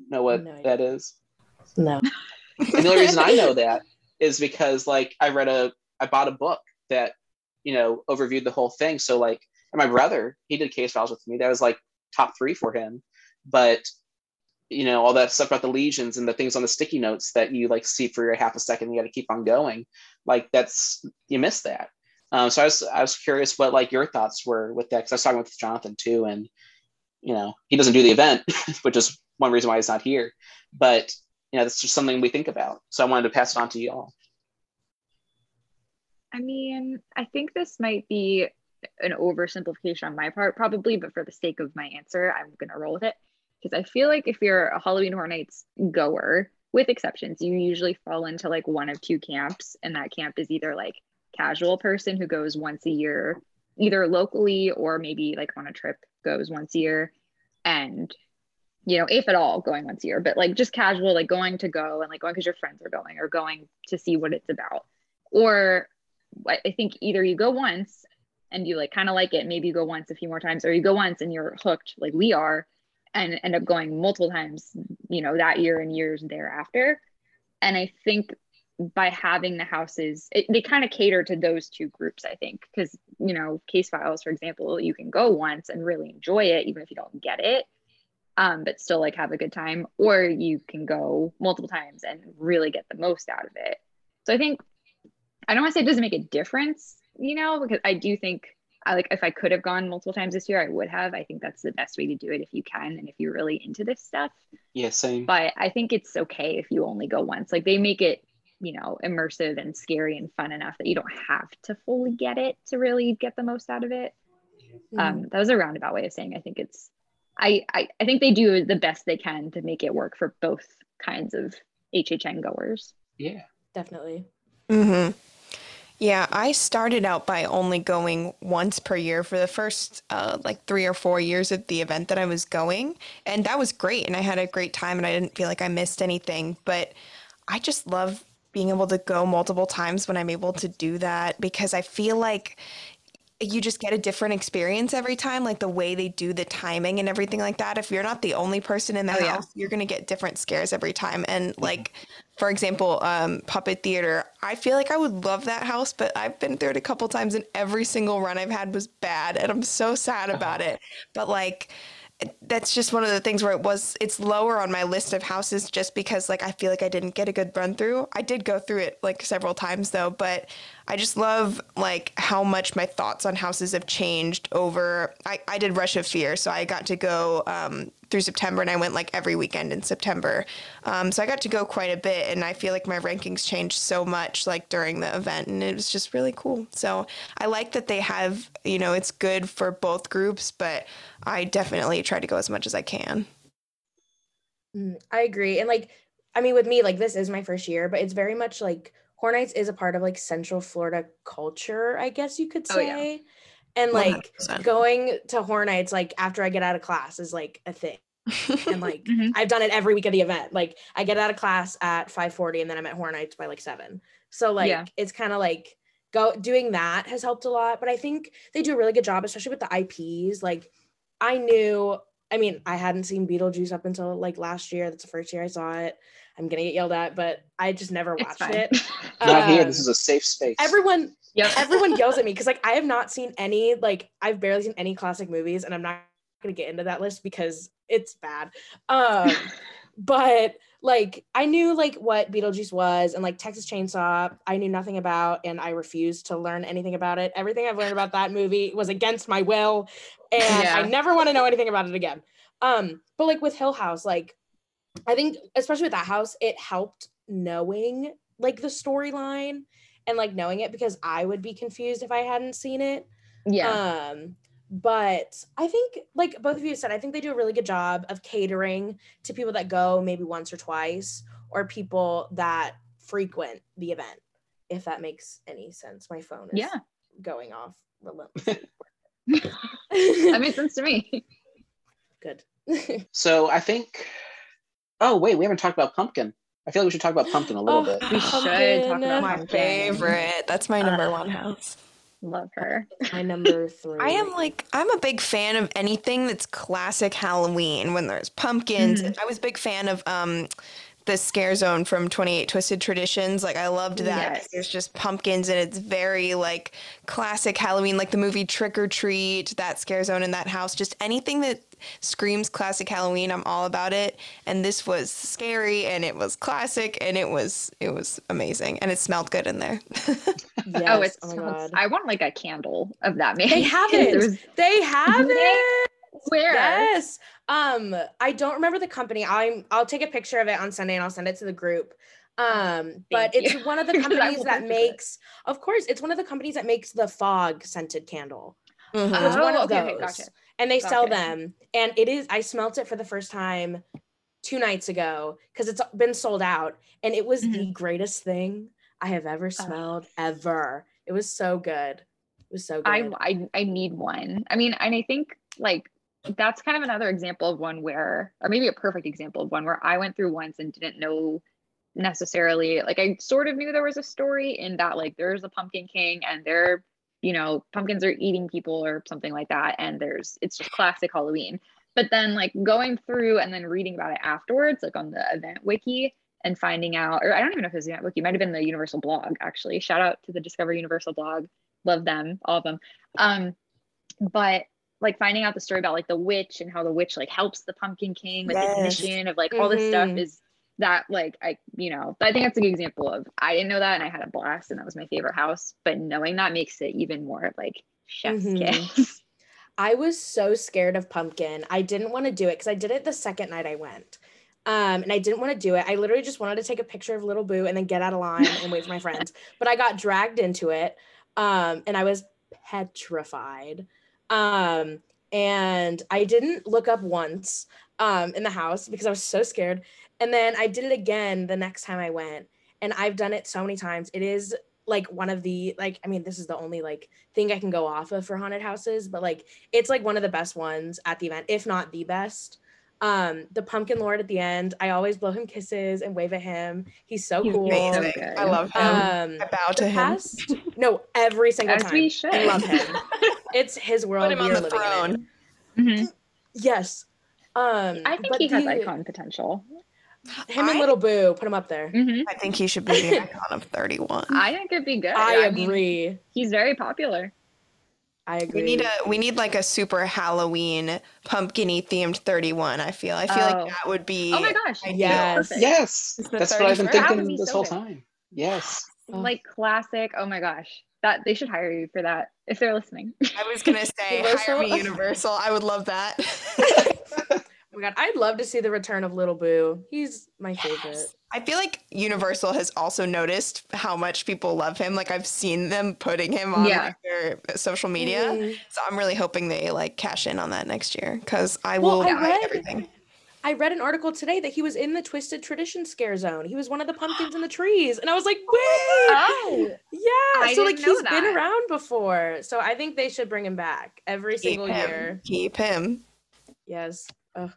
know what No that is? No. and the only reason i know that is because like i read a i bought a book that you know overviewed the whole thing. So like and my brother he did case files with me that was like top three for him. But you know all that stuff about the lesions and the things on the sticky notes that you like see for a half a second you got to keep on going. Like that's you miss that. Um, so I was I was curious what like your thoughts were with that because I was talking with Jonathan too and you know he doesn't do the event which is one reason why he's not here. But you know that's just something we think about. So I wanted to pass it on to you all. I mean, I think this might be an oversimplification on my part, probably, but for the sake of my answer, I'm going to roll with it. Because I feel like if you're a Halloween Horror Nights goer, with exceptions, you usually fall into like one of two camps. And that camp is either like casual person who goes once a year, either locally or maybe like on a trip goes once a year. And, you know, if at all, going once a year, but like just casual, like going to go and like going because your friends are going or going to see what it's about. Or I think either you go once and you like kind of like it, maybe you go once a few more times, or you go once and you're hooked like we are and end up going multiple times, you know, that year and years thereafter. And I think by having the houses, it, they kind of cater to those two groups, I think, because, you know, case files, for example, you can go once and really enjoy it, even if you don't get it, um, but still like have a good time, or you can go multiple times and really get the most out of it. So I think I don't want to say it doesn't make a difference, you know, because I do think I like if I could have gone multiple times this year, I would have. I think that's the best way to do it if you can and if you're really into this stuff. yeah same But I think it's okay if you only go once. Like they make it, you know, immersive and scary and fun enough that you don't have to fully get it to really get the most out of it. Um, that was a roundabout way of saying I think it's I, I I think they do the best they can to make it work for both kinds of HHN goers. yeah Definitely. Mm hmm Yeah, I started out by only going once per year for the first uh, like three or four years of the event that I was going. And that was great. And I had a great time and I didn't feel like I missed anything. But I just love being able to go multiple times when I'm able to do that because I feel like you just get a different experience every time, like the way they do the timing and everything like that. If you're not the only person in the Oh, yeah. house, you're gonna get different scares every time. And like, for example, um, Puppet Theater, I feel like I would love that house, but I've been through it a couple times, and every single run I've had was bad, and I'm so sad about it. But like, that's just one of the things where it was it's lower on my list of houses just because like I feel like I didn't get a good run through. I did go through it like several times though, but I just love like how much my thoughts on houses have changed over I, I did Rush of Fear, so I got to go um, through September, and I went like every weekend in September. Um, so I got to go quite a bit, and I feel like my rankings changed so much like during the event, and it was just really cool. So I like that they have, you know, it's good for both groups, but I definitely try to go as much as I can. Mm, I agree. And like, I mean, with me, like this is my first year, but it's very much like Horror Nights is a part of like Central Florida culture, I guess you could say. Oh, yeah. And like 100%. going to Horror Nights, like after I get out of class, is like a thing. And like Mhm. I've done it every week of the event. Like I get out of class at 5:40 and then I'm at Horror Nights by like seven. So like Yeah. it's kind of like go doing that has helped a lot. But I think they do a really good job, especially with the IPs. Like I knew, I mean, I hadn't seen Beetlejuice up until like last year. That's the first year I saw it. I'm gonna get yelled at, but I just never watched it. Not here. Um, This is a safe space. Everyone Yep. everyone yells at me because like I have not seen any like I've barely seen any classic movies and I'm not gonna get into that list because it's bad. Um but like I knew like what Beetlejuice was and like Texas Chainsaw I knew nothing about and I refused to learn anything about it. Everything I've learned about that movie was against my will and I never want to know anything about it again. Um but like with Hill House like I think especially with that house it helped knowing like the storyline and like knowing it because I would be confused if I hadn't seen it. yeah. Um, but I think, like both of you said, I think they do a really good job of catering to people that go maybe once or twice, or people that frequent the event. If that makes any sense, my phone is Yeah. going off relentlessly. that makes sense to me. good. So I think. Oh wait, we haven't talked about pumpkin. I feel like we should talk about pumpkin a little Oh, bit. We should talk about My pumpkin. favorite. That's my number Uh, one house. Love her. my number three. I am like I'm a big fan of anything that's classic Halloween when there's pumpkins. Mhm. I was a big fan of um the scare zone from 28 Twisted Traditions. Like I loved that. Yes. There's just pumpkins and it's very like classic Halloween like the movie Trick or Treat, that scare zone in that house, just anything that screams classic Halloween, I'm all about it. And this was scary and it was classic and it was it was amazing and it smelled good in there. Oh, yes. oh, it's. oh smells- god. I want like a candle of that. Maybe They have it. They have it. Where? Yes. Um, I don't remember the company. I'm I'll take a picture of it on Sunday and I'll send it to the group. Um, but Thank it's you. one of the companies that look at it. makes, of course, it's one of the companies that makes the fog scented candle. Mhm. It was Oh, one of okay, okay, those. gotcha. And they sell Gotcha. them. And it is I smelt it for the first time two nights ago because it's been sold out. And it was the greatest thing I have ever smelled ever. It was so good. It was so good. I, I I need one. I mean, and I think like that's kind of another example of one where, or maybe a perfect example of one where I went through once and didn't know necessarily. Like I sort of knew there was a story in that like there's a pumpkin king and they're you know pumpkins are eating people or something like that, and there's it's just classic Halloween. But then like going through and then reading about it afterwards, like on the event wiki, and finding out, or I don't even know if it was the event wiki, might have been the Universal blog actually. Shout out to the Discover Universal blog. Love them, all of them. Um, but like finding out the story about like the witch and how the witch like helps the pumpkin king with Yes. the mission of like all this stuff Mhm. is that like I you know I think that's a good example of I didn't know that and I had a blast and that was my favorite house but knowing that makes it even more like chef's Mhm. kiss. I was so scared of pumpkin. I didn't want to do it because I did it the second night I went. Um, and I didn't want to do it. I literally just wanted to take a picture of little boo and then get out of line and wait for my friends. But I got dragged into it. Um, and I was petrified. Um, and I didn't look up once um in the house because I was so scared. And then I did it again the next time I went. And I've done it so many times. It is like one of the like I mean this is the only like thing I can go off of for haunted houses, but like it's like one of the best ones at the event, if not the best. Um, the pumpkin lord at the end, I always blow him kisses and wave at him. He's so He's cool. amazing. good. I love him. Um, I bow to the him. past, no, every single As time. we should. I love him. It's his world. Put him on the living in it. throne. Mhm. Yes. Um, I think he has the- icon potential. Him and Little Boo, put him up there. Mhm. I think he should be the icon of 31. I think it'd be good. I mean, agree. he's very popular. I agree. We need a we need like a super Halloween pumpkiny themed 31. I feel. I feel Oh. like that would be Oh my gosh. Yes. Yes, that's what I've been 31st. That would thinking this so whole good. time. Yes. Oh. Like classic. Oh my gosh. That they should hire you for that if they're listening. I was gonna say Universal? hire me Universal. I would love that. Oh my god, I'd love to see the return of Little Boo. He's my favorite. I feel like Universal has also noticed how much people love him. Like I've seen them putting him on Yeah. like, their social media. Mm. So I'm really hoping they like cash in on that next year because I Well, will I buy read- everything. I read an article today that he was in the Twisted Tradition scare zone. He was one of the pumpkins in the trees, and I was like, wait, Oh, yeah. I so like didn't know he's been around before. So I think they should bring him back every Keep single him. year. Keep him. Yes. Ugh.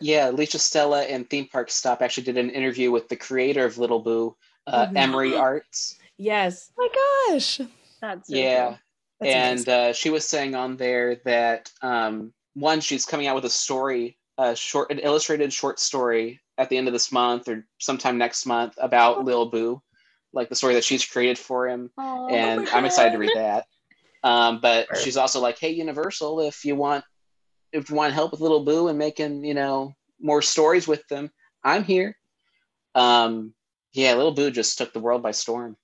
Yeah, Alicia Stella and Theme Park Stop actually did an interview with the creator of Little Boo, uh, Mhm. Emery Arts. Yes. Oh my gosh. that's so yeah, cool. That's and uh, she was saying on there that um, one, she's coming out with a story, a short, an illustrated short story at the end of this month or sometime next month about Lil Boo, like the story that she's created for him, Aw. and my I'm excited to read that. Um, but Sure. she's also like, hey, Universal, if you want, if you want help with Little Boo and making, you know, more stories with them, I'm here. Um, yeah, Little Boo just took the world by storm.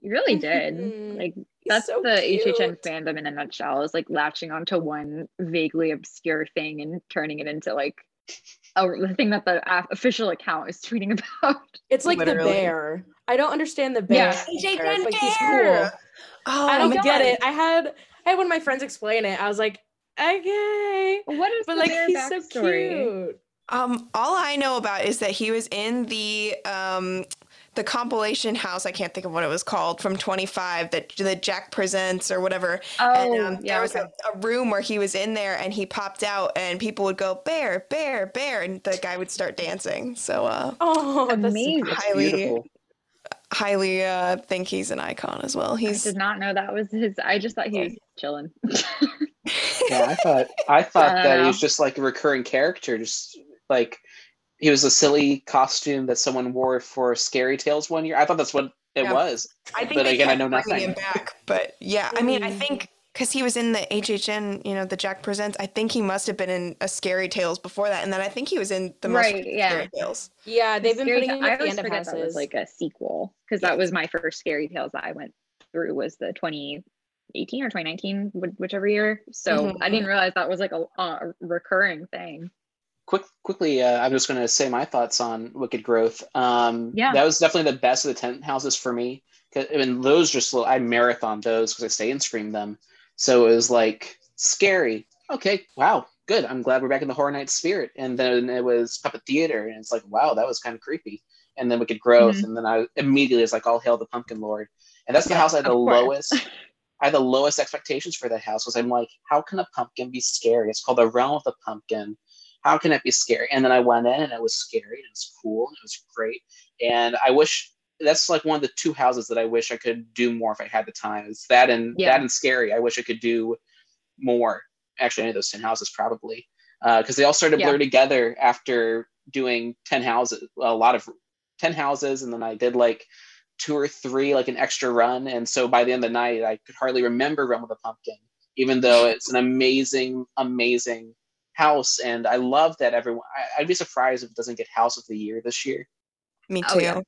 You really did. Like He's that's so the HHN fandom in a nutshell. Is like latching onto one vaguely obscure thing and turning it into like a the thing that the a- official account is tweeting about. It's like Literally. the bear. I don't understand the bear. Yeah. character. Like he's cool. Oh, I don't my get it. I had I had one of my friends explain it. I was like, okay. What is But the like bear he's so backstory? cute. Um, all I know about is that he was in the um the compilation house. I can't think of what it was called from 25 that that Jack presents or whatever. Oh, and um, yeah. there was okay. a, a room where he was in there and he popped out and people would go bear, bear, bear, and the guy would start dancing. So uh, Oh, that's Amazing. Highly- beautiful. highly uh think he's an icon as well. I He's did not know that was his. I just thought he was chilling. Yeah, I thought I thought I that don't he was just like a recurring character, just like he was a silly costume that someone wore for Scary Tales one year. I thought that's what it Yeah. was. I think But they again, I kept know bringing nothing. him back. But yeah, I mean, I Mm. think because he was in the HHN, you know, the Jack Presents. I think he must have been in a Scary Tales before that, and then I think he was in the most Right, yeah. Scary Tales. Yeah, they've been Scary putting Ta- him I at the always end of forget that was like a sequel because that was my first scary tales that I went through was the 2018 or 2019, whichever year. So Mhm. I didn't realize that was like a, a recurring thing. Quick, quickly, uh, I'm just going to say my thoughts on Wicked Growth. Um, Yeah. that was definitely the best of the tent houses for me. I mean, those just I marathon those because I stay and stream them. So it was like scary. Okay, wow, good. I'm glad we're back in the horror night spirit. And then it was puppet theater, and it's like, wow, that was kind of creepy. And then Wicked Growth, Mhm. and then I immediately was like, all hail the Pumpkin Lord. And that's the Yeah, house I had the course. lowest. I had the lowest expectations for that house. Was I'm like, how can a pumpkin be scary? It's called the realm of the pumpkin. How can it be scary? And then I went in, and it was scary, and it was cool, and it was great. And I wish that's like one of the two houses that I wish I could do more if I had the time. It's that and Yeah. that and scary. I wish I could do more. Actually, any of those ten houses probably uh, because they all started to Yeah. blur together after doing ten houses. A lot of ten houses, and then I did like two or three, like an extra run. And so by the end of the night, I could hardly remember Realm of the Pumpkin, even though it's an amazing, amazing house. And I love that everyone. I, I'd be surprised if it doesn't get House of the Year this year, Me too. Oh, yeah.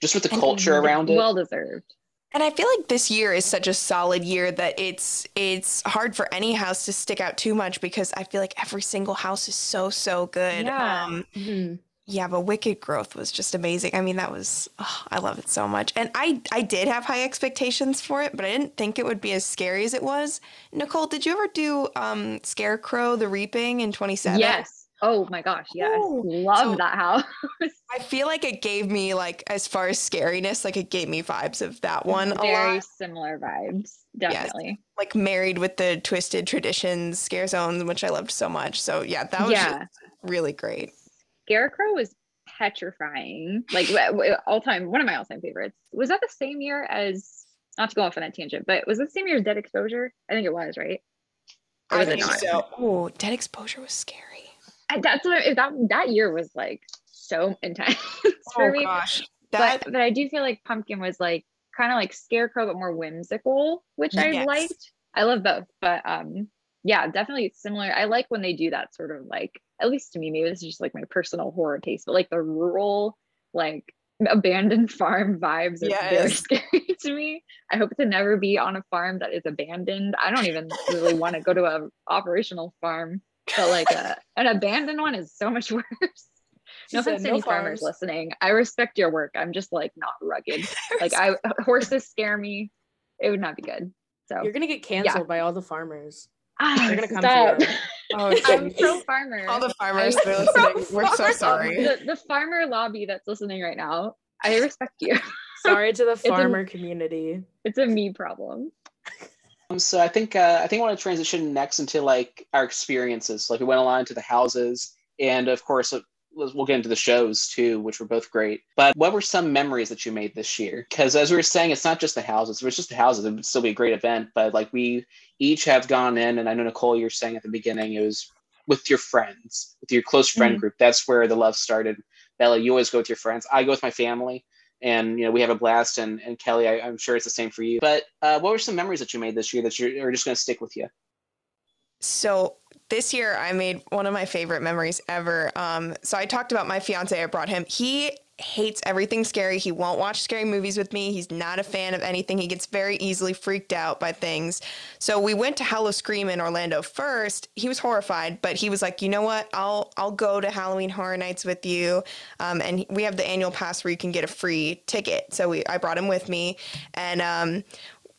just with the And- culture around it. Well deserved. And I feel like this year is such a solid year that it's it's hard for any house to stick out too much because I feel like every single house is so so good. Yeah. Um, Mhm. Yeah, but Wicked Growth was just amazing. I mean, that was oh, I love it so much. And I I did have high expectations for it, but I didn't think it would be as scary as it was. Nicole, did you ever do um Scarecrow the Reaping in 27? Yes. Oh my gosh. Yes. Ooh. Love So- that house. I feel like it gave me like as far as scariness, like it gave me vibes of that one a Very similar vibes. Definitely. Like married with the twisted traditions scare zones, which I loved so much. So yeah, that was Yeah. really great. Scarecrow was petrifying. Like all time, one of my all time favorites. Was that the same year as? Not to go off on that tangent, but was it the same year as Dead Exposure? I think it was, right? Or I was it think not? so. Oh, dead exposure was scary. I- That's what that that year was like so intense for oh me. gosh, that But but I do feel like Pumpkin was like kind of like Scarecrow, but more whimsical, which I liked. I love both, but um, yeah, definitely similar. I like when they do that sort of like, at least to me, maybe this is just like my personal horror taste, but like the rural, like abandoned farm vibes are very scary to me. I hope to never be on a farm that is abandoned. I don't even really want to go to a operational farm but like a, an abandoned one is so much worse. She no said offense to no any farmers listening. I respect your work. I'm just like not rugged. Like I horses scare me. It would not be good. So You're gonna get canceled by all the farmers. Ah, They're gonna come stop. for you. Oh, I'm geez. pro farmer. all the farmers that are listening, we're so sorry. the, the farmer lobby that's listening right now. I respect you. Sorry to the a- farmer community. It's a me problem. Um, so I think uh, I think I want to transition next into like our experiences. Like we went a lot into the houses, and of course let's- we'll get into the shows too, which were both great. But what were some memories that you made this year? Because as we were saying, it's not just the houses. If it was just the houses, it would still be a great event. But like we each have gone in, and I know Nicole, you're saying at the beginning it was with your friends, with your close friend Mhm. group. That's where the love started. Bella, you always go with your friends. I go with my family and you know we have a blast and, and kelly I, i'm sure it's the same for you but uh, what were some memories that you made this year that you're, are just going to stick with you So this year I made one of my favorite memories ever. Um, so I talked about my fiance. I brought him. He hates everything scary. He won't watch scary movies with me. He's not a fan of anything. He gets very easily freaked out by things. So we went to Howl-O-Scream in Orlando first. He was horrified, but he was like, you know what? I'll I'll go to Halloween Horror Nights with you. Um, and we have the annual pass where you can get a free ticket. So we I brought him with me, and um,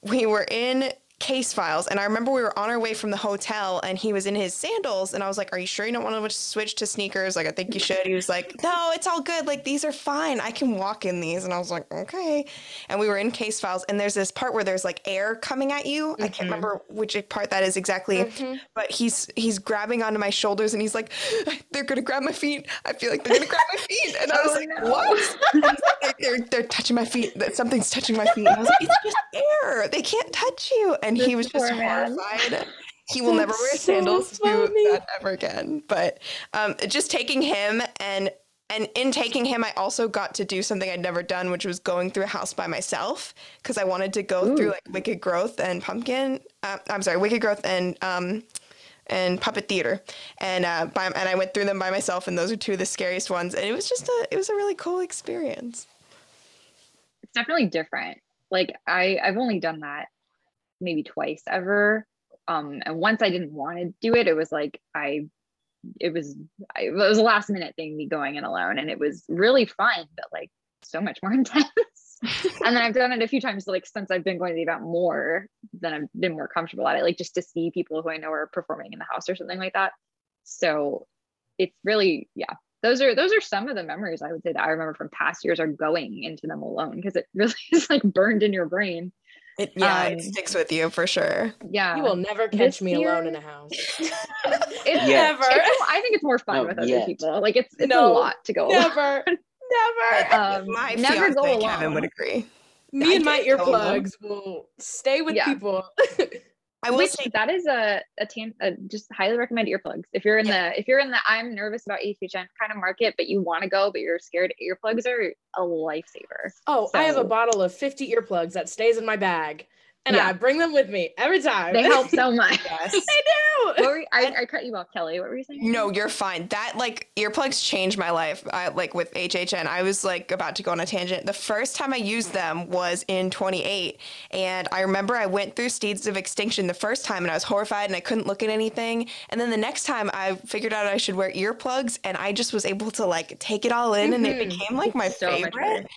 we were in case files and i remember we were on our way from the hotel and he was in his sandals and i was like are you sure you don't want to switch to sneakers? Like i think you should. He was like no it's all good. Like these are fine. I can walk in these. And i was like okay. And we were in case files and there's this part where there's like air coming at you. I can't Mhm. remember which part that is exactly Mhm. but he's he's grabbing onto my shoulders and he's like they're gonna grab my feet. I feel like they're gonna grab my feet. And i was Oh, like what? Like, they're, they're touching my feet. Something's touching my feet. And i was like it's just air. They can't touch you. and he This was just poor man. horrified he will never wear That's so sandals do that ever again but um just taking him and and in taking him, I also got to do something I'd never done, which was going through a house by myself because I wanted to go through like Wicked Growth and Pumpkin. Uh, I'm sorry, Wicked Growth and um, and Puppet Theater, and uh, by, and I went through them by myself, and those are two of the scariest ones. And it was just a it was a really cool experience. It's definitely different. Like I, I've only done that maybe twice ever. Um, and once I didn't want to do it, it was like I, it was, I, it was a last minute thing, me going in alone, and it was really fun, but like so much more intense. and then I've done it a few times, like since I've been going to the event more, then I've been more comfortable at it, like just to see people who I know are performing in the house or something like that. So it's really, yeah, those are those are some of the memories I would say that I remember from past years are going into them alone because it really is like burned in your brain. It, yeah, Um, it sticks with you for sure. Yeah, You will never This catch me alone in a house. it's, Never. it's- I think it's more fun No, with other yet. people. Like it's it's No, a lot to go. alone. Never. Never. Um, my never go fiance Kevin alone. would agree. Me I and my did go alone. earplugs will stay with Yeah. people. I will Which say that is a a, tan- a just highly recommend earplugs. If you're in the if you're in the I'm nervous about HHN kind of market, but you want to go but you're scared, earplugs are a lifesaver. Oh, I have a bottle of 50 earplugs that stays in my bag. And Yeah. I bring them with me every time. They help so much. yes. they What do. were I, I cut you off, Kelly. What were you saying? No, you're fine. That like earplugs changed my life. I, like with HHN, I was like about to go on a tangent. The first time I used them was in 28, and I remember I went through Seeds of Extinction the first time, and I was horrified, and I couldn't look at anything. And then the next time, I figured out I should wear earplugs, and I just was able to like take it all in, and it Mhm. became like my So much favorite.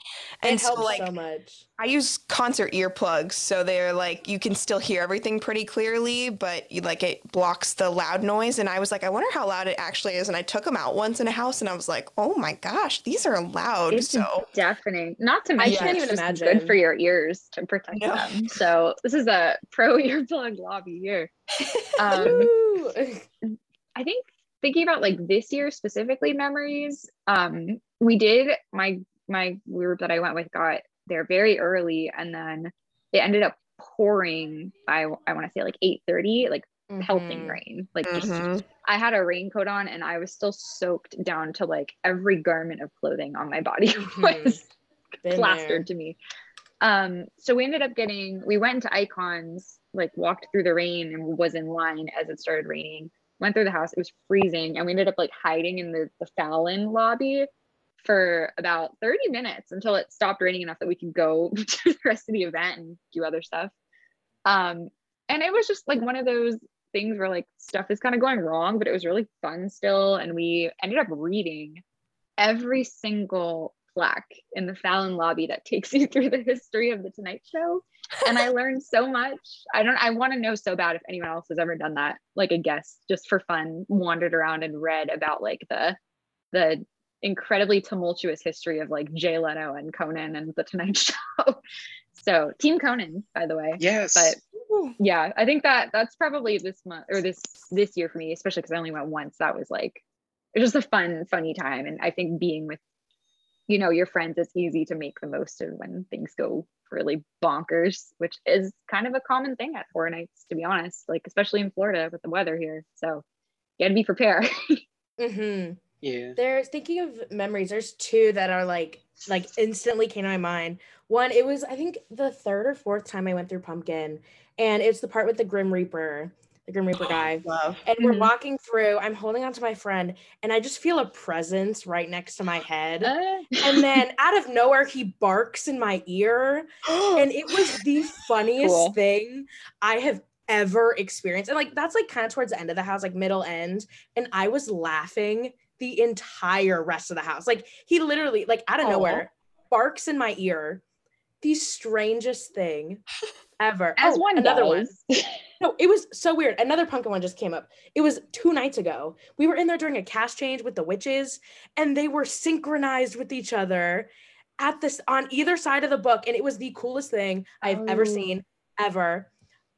And it so like so much. I use concert earplugs, so they're like you can still hear everything pretty clearly, but you, like it blocks the loud noise. And I was like, I wonder how loud it actually is. And I took them out once in a house, and I was like, oh my gosh, these are loud. It's so deafening. Not to I can't even imagine. good for your ears to protect them. So this is a pro earplug lobby here. Um, I think thinking about like this year specifically memories, um, we did my my group that I went with got there very early, and then it ended up pouring by I want to say like eight thirty, like pelting Mhm. rain, like just Mhm. I had a raincoat on and I was still soaked down to like every garment of clothing on my body Mhm. was Been plastered to me. Um, so we ended up getting, we went into icons, like walked through the rain and was in line as it started raining. Went through the house, it was freezing, and we ended up like hiding in the, the Fallon lobby for about 30 minutes until it stopped raining enough that we could go to the rest of the event and do other stuff. Um, and it was just like one of those things where like stuff is kind of going wrong, but it was really fun still. And we ended up reading every single plaque in the Fallon lobby that takes you through the history of the Tonight Show. And I learned so much. I don't I want to know so bad if anyone else has ever done that, like a guest, just for fun, wandered around and read about like the the incredibly tumultuous history of like Jay Leno and Conan and the Tonight Show. so Team Conan, by the way. Yes. But yeah, I think that that's probably this month or this this year for me, especially because I only went once. That was like it was just a fun, funny time. And I think being with, you know, your friends, it's easy to make the most of when things go really bonkers, which is kind of a common thing at horror nights, to be honest, like especially in Florida with the weather here. So you gotta be prepared. Mm-hmm. Yeah. There's thinking of memories. There's two that are like like instantly came to my mind. One, it was I think the third or fourth time I went through Pumpkin, and it's the part with the Grim Reaper, the Grim Reaper guy. Love. And we're Mhm. walking through. I'm holding on to my friend, and I just feel a presence right next to my head. Uh, And then out of nowhere, he barks in my ear, and it was the funniest Cool. thing I have ever experienced. And like that's like kind of towards the end of the house, like middle end. And I was laughing the entire rest of the house. Like he literally, like out of nowhere, barks in my ear. The strangest thing ever. as Oh, one another one. No, it was so weird. Another pumpkin one just came up. It was two nights ago. We were in there during a cast change with the witches, and they were synchronized with each other at this on either side of the book. And it was the coolest thing I've ever Oh. seen ever.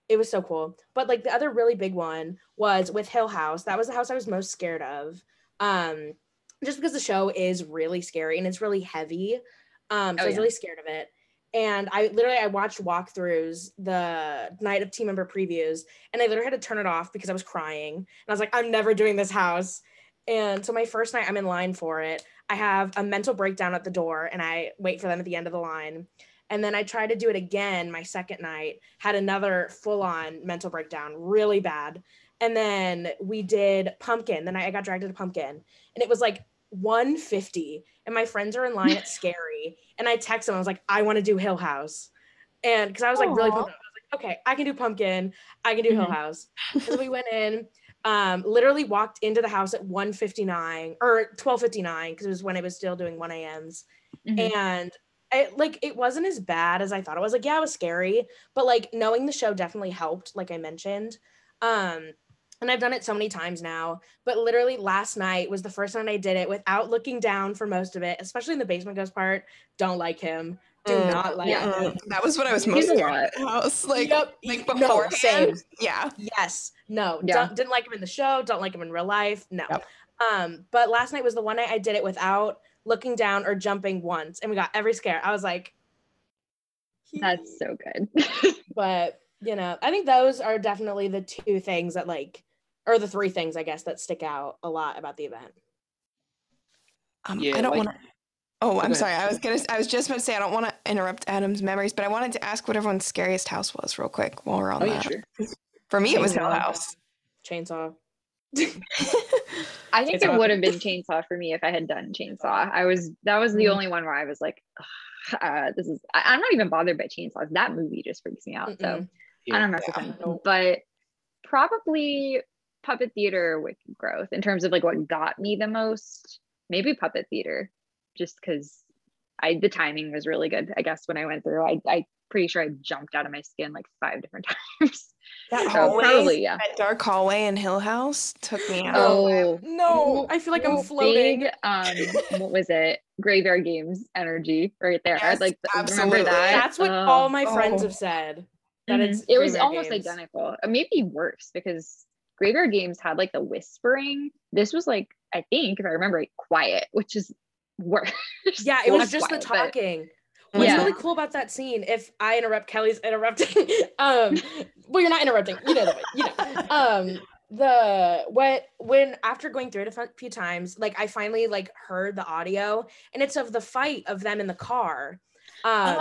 It was so cool. But like the other really big one was with Hill House. That was the house I was most scared of. Um, just because the show is really scary and it's really heavy. Um, so Oh, I was really scared of it. And I literally I watched walkthroughs the night of team member previews, and I literally had to turn it off because I was crying. And I was like, I'm never doing this house. And so my first night, I'm in line for it. I have a mental breakdown at the door, and I wait for them at the end of the line. And then I tried to do it again my second night, had another full on mental breakdown, really bad. And then we did pumpkin. Then I I got dragged into pumpkin, and it was like 150 and my friends are in line at scary and i text them i was like i want to do hill house and because i was like really pumped i was like okay i can do pumpkin i can do hill Mhm. house so we went in um literally walked into the house at 159 or 1259 because it was when it was still doing 1 a.m.s Mhm. and it like it wasn't as bad as i thought it was like yeah it was scary but like knowing the show definitely helped like i mentioned um and I've done it so many times now, but literally last night was the first time I did it without looking down for most of it, especially in the basement ghost part. Don't like him. Do Mm, not like yeah. him. That was what I was most a scared lot. the house. Like, Yep. like No, beforehand. same. Yeah. Yes. No. Yeah. Don't, didn't like him in the show. Don't like him in real life. No. Yep. Um, but last night was the one night I did it without looking down or jumping once, and we got every scare. I was like, That's so good. but you know, I think those are definitely the two things that like, or the three things I guess that stick out a lot about the event. Um, Yeah, I don't like- want to. Oh, I'm sorry. I was gonna. I was just about to say I don't want to interrupt Adam's memories, but I wanted to ask what everyone's scariest house was real quick while we're on Oh yeah, that. sure. For me, it was Hill Chainsaw. House. Chainsaw. I think Chainsaw. it would have been chainsaw for me if I had done chainsaw. I was that was the Mhm. only one where I was like, uh, this is. I, I'm not even bothered by chainsaws. That movie just freaks me out. So Mm-mm. Yeah. I don't know. Yeah. with them. Nope. But probably puppet theater with growth in terms of like what got me the most. Maybe puppet theater, just because I the timing was really good. I guess when I went through, I I pretty sure I jumped out of my skin like five different times. That So hallway, probably yeah. that dark hallway in Hill House took me out. Oh, No, I feel like I'm Big, floating. um, what was it? Graveyard Games energy right there. Yes, like absolutely. remember that? That's what Oh. all my friends Oh. have said. That Mhm. it's it was almost Games. identical. Maybe worse because Graveyard Games had like the whispering. This was like, I think, if I remember it, quiet, which is worse. Yeah, it was just quiet, the but- talking. What's Yeah. really cool about that scene, if I interrupt, Kelly's interrupting. um, well, you're not interrupting. You know, the, you know. Um, the what when after going through it a few times, like I finally like heard the audio, and it's of the fight of them in the car. Um,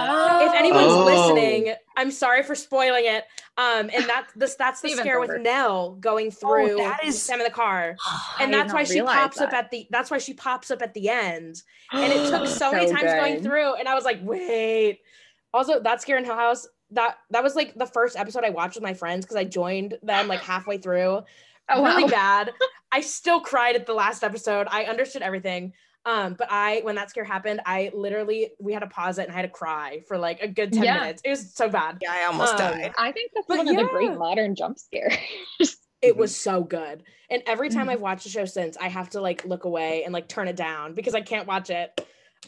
if anyone's Oh. listening, I'm sorry for spoiling it. Um, and that this that's the Steven's scare with. Nell going through that is- them in the car and did that's why she realize pops up at the that's why she pops up at the end and it took so, many So times going through and i was like wait also that scare in hill house that that was like the first episode I watched with my friends because I joined them like halfway through. Oh, really wow. bad. I still cried at the last episode. I understood everything. Um, but I when that scare happened, I literally we had to pause it and I had to cry for like a good 10 Yeah. minutes. It was so bad. Yeah, I almost Um, died. I think that's But one of the great modern jump scares. It was so good. And every time Mhm. I've watched the show since, I have to like look away and like turn it down because I can't watch it.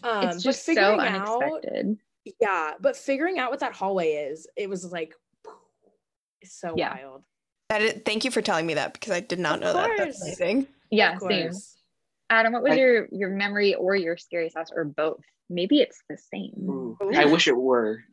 Um it's but just so figuring out unexpected. yeah, but figuring out what that hallway is, it was like so Yeah. wild. That is, thank you for telling me that because I did not Of know that. That's amazing. Yeah, Of same. Course. Adam, what was I- your your memory or your scariest house or both? Maybe it's the same. Ooh, I wish it were.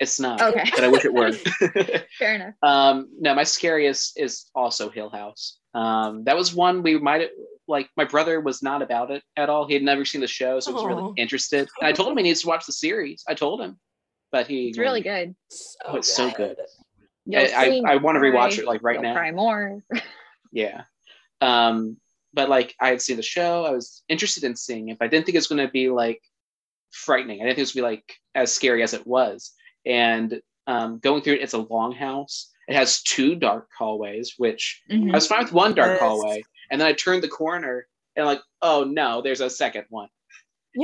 It's not. Okay. But I wish it were. Fair enough. um, no, my scariest is also Hill House. Um, that was one we might have like. My brother was not about it at all. He had never seen the show, so he was Aw. really interested. And I told him he needs to watch the series. I told him, but he It's really ignored good. Oh, it's so good. You'll I, I, I want to rewatch it like right you'll now. Cry more. Yeah. Um, but like I had seen the show, I was interested in seeing it, but I didn't think it was going to be like frightening. I didn't think it was going to be like as scary as it was. And um, going through it, it's a long house. It has two dark hallways, which Mhm. I was fine with one dark Yes. hallway, and then I turned the corner and like, oh no, there's a second one,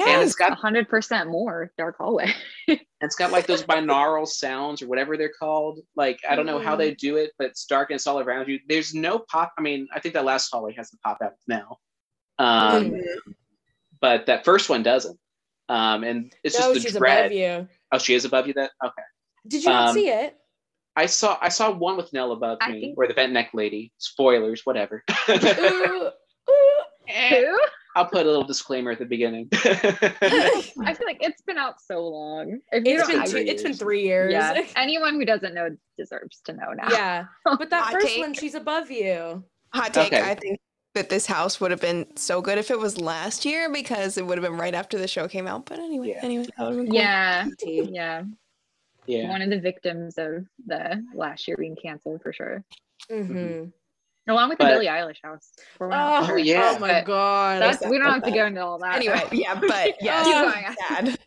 and it's got A hundred percent more dark hallway. it's got like those binaural sounds or whatever they're called. Like I don't know how they do it, but it's dark and it's all around you. There's no pop. I mean, I think that last hallway has the pop out now, um, Mhm. but that first one doesn't. Um, and it's no, just the she's dread. above you. Oh, she is above you. That okay. Did you not Um, see it? I saw I saw one with Nell above I me, think- or the bent neck lady. Spoilers, whatever. Ooh, ooh. Eh? I'll put a little disclaimer at the beginning. I feel like it's been out so long. If you It's been two, it's been three years. yeah. Yeah. Anyone who doesn't know deserves to know now. Yeah. But that Hot first take. one, she's above you. Hot take. Okay. I think that this house would have been so good if it was last year because it would have been right after the show came out. But anyway, Yeah. anyway, that would have been cool. Yeah. Yeah. yeah. One of the victims of the last year being canceled for sure. Mm-hmm. Along with the But- Billie Eilish house. For one Oh, Oh, yeah. Oh my But god. That's, we don't have to go into all that. Anyway, yeah, but yeah, Keep sad.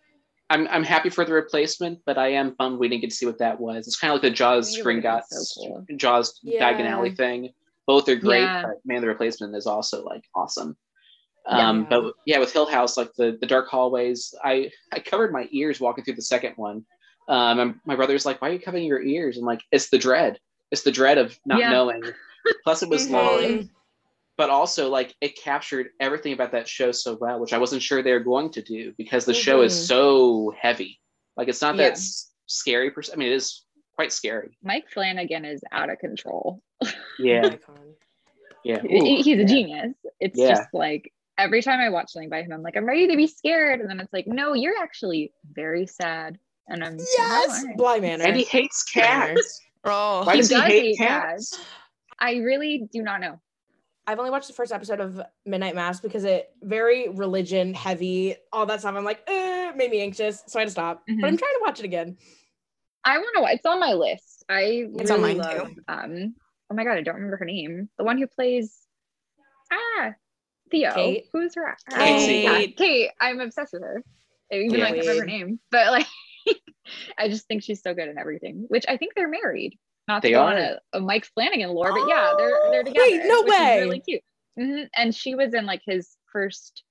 I'm I'm happy for the replacement, but I am bummed we didn't get to see what that was. It's kind of like the Jaws It would've Gringotts, so cool. Jaws Yeah. Diagon Alley thing. Both are great, Yeah. but man, the replacement is also like awesome. Yeah. Um, but yeah, with Hill House, like the the dark hallways, I I covered my ears walking through the second one. Um, and my brother's like, "Why are you covering your ears?" I'm like, "It's the dread. It's the dread of not Yeah. knowing." Plus, it was Mhm. long, but also like it captured everything about that show so well, which I wasn't sure they were going to do because the show is Mhm. so heavy. Like it's not Yeah. that s- scary. Per- I mean, it is quite scary. Mike Flanagan is out of control. Yeah, yeah. Ooh. He's a genius. It's Yeah. just like every time I watch something by him, I'm like, I'm ready to be scared. And then it's like, no, you're actually very sad. And I'm Yes, "Oh, all right." Bly Manor. And he hates cats. Oh, Why He does he does hate hate cats? I really do not know. I've only watched the first episode of Midnight Mass because it very religion heavy, all that stuff. I'm like, eh, made me anxious, so I had to stop. Mhm. But I'm trying to watch it again. I want to. It's on my list. I It's on really mine love. too. Um. Oh my god, I don't remember her name. The one who plays. Ah, Theo. Kate? Who's her? Kate. Yeah, Kate. I'm obsessed with her. Even though I can't remember her name, but like, I just think she's so good in everything. Which I think they're married. Not to They go on are. a, a Mike Flanagan lore, but yeah, they're they're Oh, together. wait, no which is way. really cute. Mhm, And she was in like his first.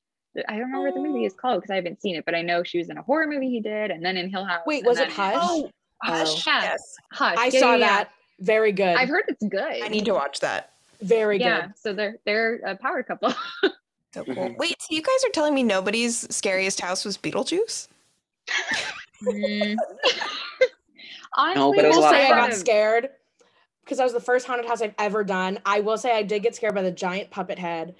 I don't know what the movie is called because I haven't seen it, but I know she was in a horror movie he did, and then in Hill House. Wait, was it then- Hush? oh, Oh, Hush, yeah. yes. Hush. I Yeah, saw yeah, yeah. that. Very good. I've heard it's good. I need to watch that. very yeah, good. so they're they're a power couple. So cool. Wait, so you guys are telling me nobody's scariest house was Beetlejuice? Mm. Honestly, No, but it was will lot say I got scared because that was the first haunted house I've ever done. I will say I did get scared by the giant puppet head.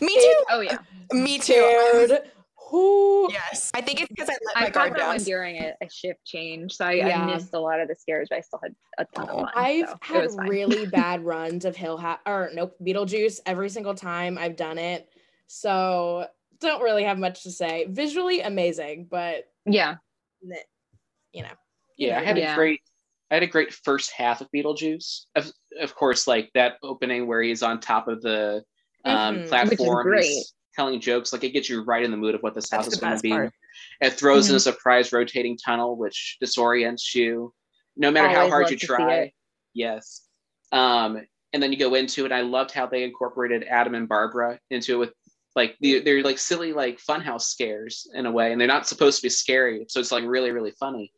Me It- too. Oh yeah, Me too. Scared. Who? Yes. I think it's because I let I my caught guard that down. during a, a shift change, so I, Yeah. I missed a lot of the scares, but I still had a ton of Oh, fun. I've so had really bad runs of Hill House or nope, Beetlejuice every single time I've done it. So don't really have much to say. Visually amazing, but yeah, n- you know. Yeah, I had Yeah. a great I had a great first half of Beetlejuice. Of, of course, like that opening where he's on top of the um, Mhm. Platform, telling jokes. Like it gets you right in the mood of what this house That's is going to be. part. It throws in Mhm. a surprise rotating tunnel, which disorients you. no matter how hard you try. Yes. Um, and then you go into it. I loved how they incorporated Adam and Barbara into it with like the, they're like silly like funhouse scares in a way, and they're not supposed to be scary, so it's like really really funny.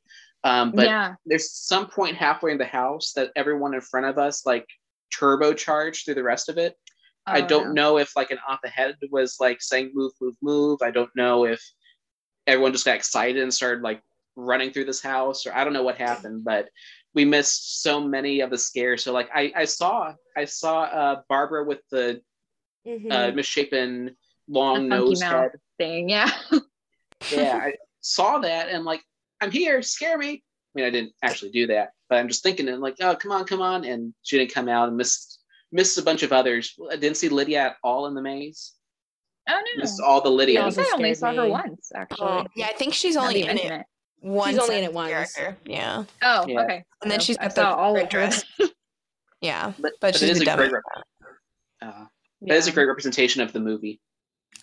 Um, but yeah. there's some point halfway in the house that everyone in front of us like turbocharged through the rest of it. I Oh, don't no. know if like an op ahead was like saying move, move, move. I don't know if everyone just got excited and started like running through this house, or I don't know what happened, but we missed so many of the scares. So like I, I saw I saw uh, Barbara with the Mhm. uh, misshapen long nose head. Thing. Yeah. Yeah, I saw that and like I'm here, scare me. I mean, I didn't actually do that, but I'm just thinking and like, oh, come on, come on, and she didn't come out and missed missed a bunch of others. I didn't see Lydia at all in the maze. Oh no. Missed all the I Lydia. also think I only scared saw her once actually. Oh, yeah, I think she's only you in it it. once. She's only in it once. character. Yeah, Oh, Yeah. okay. and then So she's I got the saw all red of her. dress. Yeah, but, but but she's it is a a great rep- uh, that is a great representation of the movie.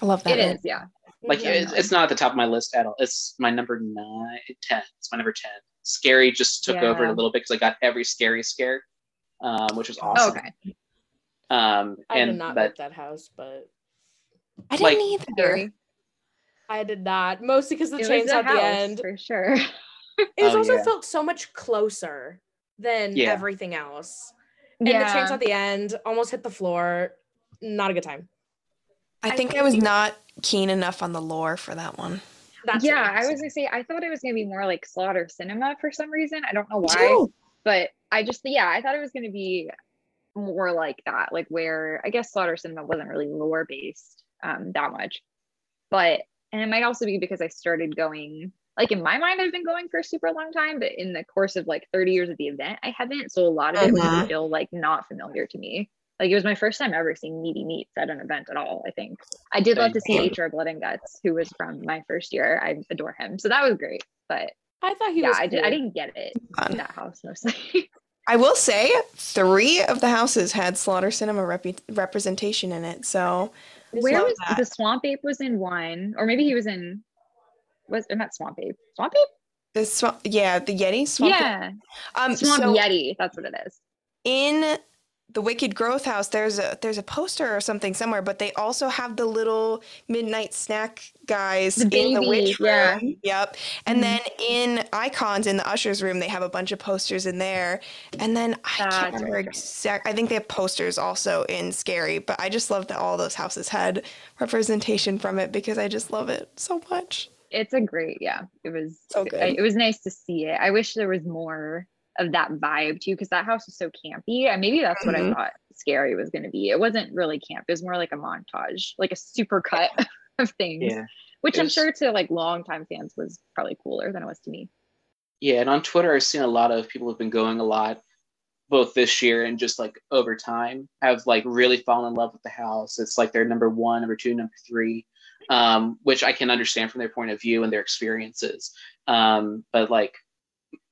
I love that. It is, yeah. Like it's, it's not at the top of my list at all. It's my number nine, ten. It's my number ten. Scary just took over a little bit because I got every scary scare, um, which was Oh, awesome. okay. Um, I did not but that house, but I didn't Like- either. I did not. Mostly because the It chains at the end. for sure. It was Oh, also yeah. felt so much closer than Yeah. everything else. And the chains at the end almost hit the floor. Not a good time. I I think I was not keen enough on the lore for that one. That's yeah. I was gonna say I thought it was gonna be more like slaughter sinema for some reason. I don't know why, but I just yeah, I thought it was gonna be more like that, like where I guess slaughter sinema wasn't really lore based um that much. But and it might also be because I started going like in my mind I've been going for a super long time, but in the course of like 30 years of the event, I haven't. So a lot of it was still like not familiar to me. Like it was my first time ever seeing Meaty Meats at an event at all, I think. I did love to see Same. HR Blood and Guts, who was from my first year. I adore him. So that was great. But I thought he yeah, was I, did, I didn't get it Fun. in that house mostly. I will say three of the houses had Slaughter Sinema repu- representation in it. So Where was that. the Swamp Ape was in one, or maybe he was in was or not Swamp Ape. Swamp Ape? the swamp, yeah, the Yeti swamp. yeah. um, Swamp so Yeti, that's what it is. in the Wicked Growth House, there's a there's a poster or something somewhere, but they also have the little midnight snack guys The in the baby, witch yeah. room. Yep. And Mhm. then in Icons in the Ushers room, they have a bunch of posters in there. And then I That's can't remember right. exact. I think they have posters also in Scary, but I just love that all those houses had representation from it because I just love it so much. It's a great, yeah. It was So good. It was nice to see it. I wish there was more of that vibe too, because that house was so campy. And maybe that's what I Mhm. thought scary was gonna be. It wasn't really camp, it was more like a montage, like a super cut of things. Yeah. Which It I'm sure to like longtime fans was probably cooler than it was to me. Yeah, and on Twitter, I've seen a lot of people have been going a lot, both this year and just like over time, have like really fallen in love with the house. It's like their number one, number two, number three, um, which I can understand from their point of view and their experiences. Um, but like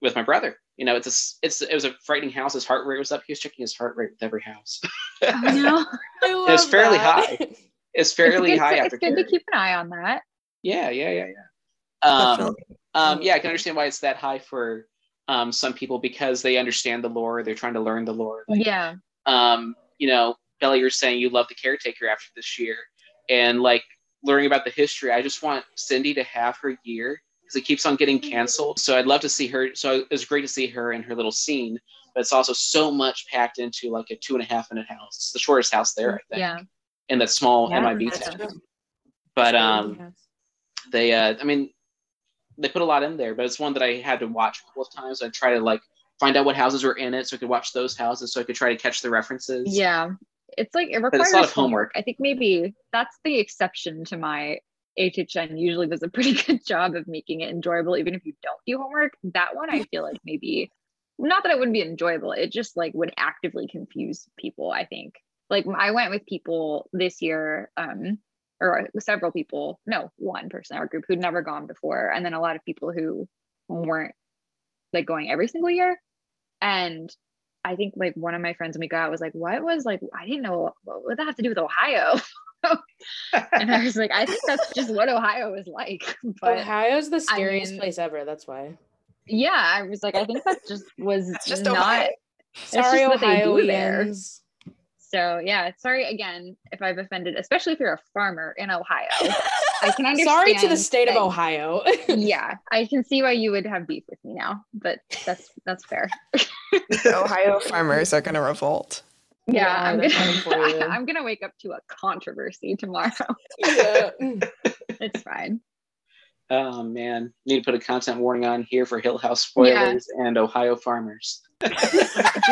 with my brother, you know, it's a, it's it was a frightening house. His heart rate was up. He was checking his heart rate with every house. Oh no. I love It's fairly that. high. it's fairly it's good, high to, after it's good to keep an eye on that. Yeah, yeah, yeah, yeah. Um, um, yeah, I can understand why it's that high for um, some people because they understand the lore. They're trying to learn the lore. Like, Yeah. um, you know, Bella, you're saying you love the caretaker after this year, and like learning about the history. I just want Cindy to have her year because it keeps on getting canceled. So I'd love to see her. So it was great to see her in her little scene, but it's also so much packed into like a two and a half minute house. It's the shortest house there, I think, Yeah. in that small Yeah, MIB that's town. true. But Yes. um, they uh i mean they put a lot in there but it's one that i had to watch a couple of times i try to like find out what houses were in it so i could watch those houses so i could try to catch the references Yeah. It's like it it's a requires lot of homework. homework. I think maybe that's the exception to my HHN usually does a pretty good job of making it enjoyable, even if you don't do homework. That one I feel like maybe not that it wouldn't be enjoyable, it just like would actively confuse people, I think. Like I went with people this year, um, or several people, no, one person in our group who'd never gone before, and then a lot of people who weren't like going every single year. And I think like one of my friends when we got out was like, what was like, I didn't know what would that have to do with Ohio? and I was like, I think that's just what Ohio is like. But Ohio's the scariest mean- place ever. That's why. yeah, I was like, I think that just was That's just not. Ohio. That's Sorry, just what there. Ohioans. So yeah, sorry again if I've offended, especially if you're a farmer in Ohio. I can understand. Sorry to the state of Ohio. yeah, I can see why you would have beef with me now, but that's that's fair. Ohio farmers are gonna revolt. Yeah, Yeah, I'm gonna coming for you. I'm gonna wake up to a controversy tomorrow. yeah. it's fine. Oh man, need to put a content warning on here for Hill House spoilers and Ohio farmers. Do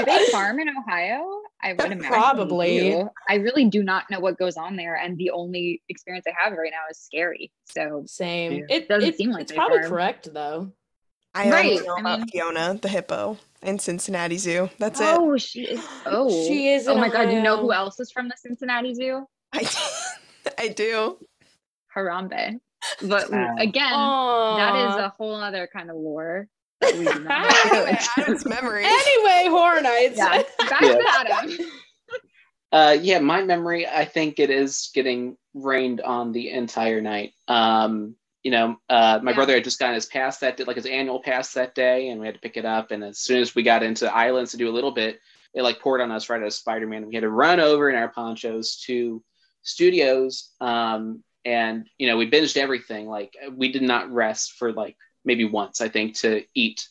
they farm in Ohio? I would imagine. Probably. do. I really do not know what goes on there, and the only experience I have right now is scary. So Same. Yeah. It Doesn't it- seem like it's probably farm. correct though. I Right, only know I about mean- Fiona, the hippo, in Cincinnati Zoo. That's it. oh, she is. Oh, She is Oh in my god! You know who else is from the Cincinnati Zoo? I, I do. Harambe. But Wow. again, that is a whole other kind of lore. that we do not have to go into. Adam's memory. Anyway, Horror Nights. yeah, back Yeah. to Adam. Uh, yeah, my memory, I think it is getting rained on the entire night. Um, you know, uh, my Yeah. brother had just gotten his pass that day, like his annual pass that day, and we had to pick it up. And as soon as we got into islands to do a little bit, it like poured on us right as Spider Man. We had to run over in our ponchos to studios. Um, and you know, we binged everything. Like we did not rest for like maybe once, I think, to eat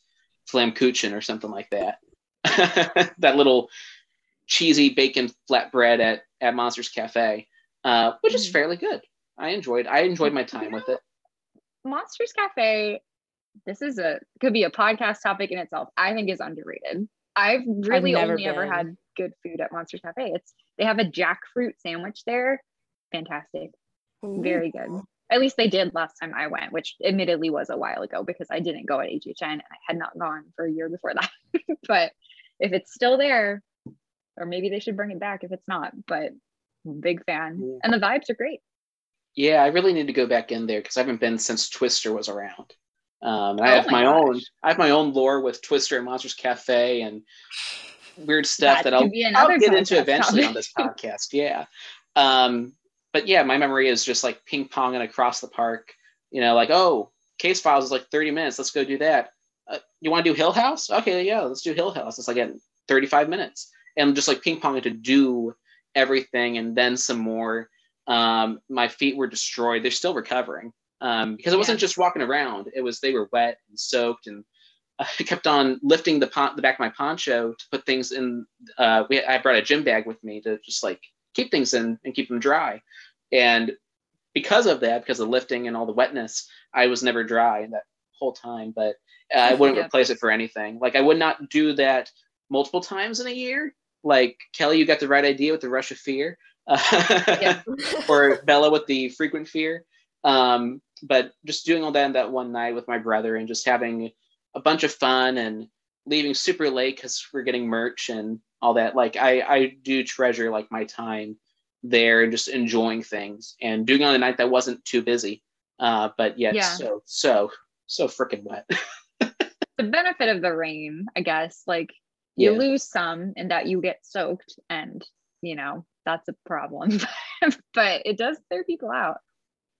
flammkuchen or something like that. that little cheesy bacon flatbread at at Monsters Cafe, uh, which is Mm. fairly good. I enjoyed. I enjoyed my time with it. Monsters Cafe. This is a could be a podcast topic in itself. I think is underrated. I've really never only ever had good food at Monsters Cafe. It's they have a jackfruit sandwich there. Fantastic. Very good. At least they did last time I went, which admittedly was a while ago because I didn't go at HHN and I had not gone for a year before that. but if it's still there, or maybe they should bring it back if it's not. But big fan. Yeah. And the vibes are great. Yeah, I really need to go back in there because I haven't been since Twister was around. Um, and I Oh have my my, own. I have my own lore with Twister and Monsters Cafe and weird stuff That that, I'll, I'll get into eventually on this podcast. Yeah. Um, but yeah, my memory is just like ping ponging across the park. You know, like oh, Case Files is like thirty minutes. Let's go do that. Uh, you want to do Hill House? Okay, yeah, let's do Hill House. It's like at thirty-five minutes, and just like ping ponging to do everything and then some more. Um, my feet were destroyed. They're still recovering um, because it wasn't just walking around. It was they were wet and soaked, and I kept on lifting the pon- the back of my poncho to put things in. Uh, we I brought a gym bag with me to just like keep things in and keep them dry, and because of that, because of lifting and all the wetness, I was never dry that whole time. But uh, I wouldn't Yep. replace it for anything. Like I would not do that multiple times in a year. Like Kelly, you got the right idea with the rush of fear, Yeah. or Bella with the frequent fear. Um, but just doing all that in that one night with my brother and just having a bunch of fun and leaving super late because we're getting merch and all that. Like I, I do treasure like my time there and just enjoying things and doing on a night that wasn't too busy, uh, but yet Yeah. so so so freaking wet. the benefit of the rain, I guess, like you Yeah. lose some in that you get soaked and you know that's a problem but it does clear people out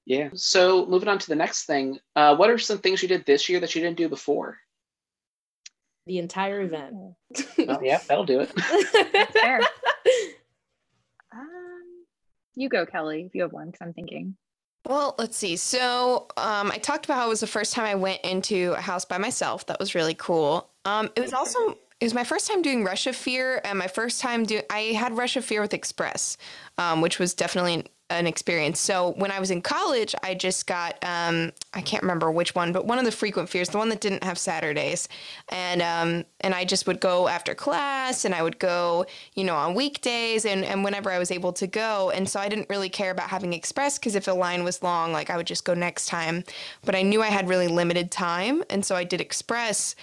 Yeah. So moving on to the next thing, uh, what are some things you did this year that you didn't do before? The entire event. Oh, yeah, that'll do it. fair. um, you go kelly if you have one because i'm thinking Well, let's see. So, um, I talked about how it was the first time I went into a house by myself. That was really cool. Um, it was also it was my first time doing Rush of Fear, and my first time doing. I had Rush of Fear with Express, um, which was definitely an, an experience. So when I was in college, I just got um, I can't remember which one, but one of the frequent fears, the one that didn't have Saturdays, and um, and I just would go after class, and I would go, you know, on weekdays, and and whenever I was able to go, and so I didn't really care about having Express because if a line was long, like I would just go next time, but I knew I had really limited time, and so I did Express.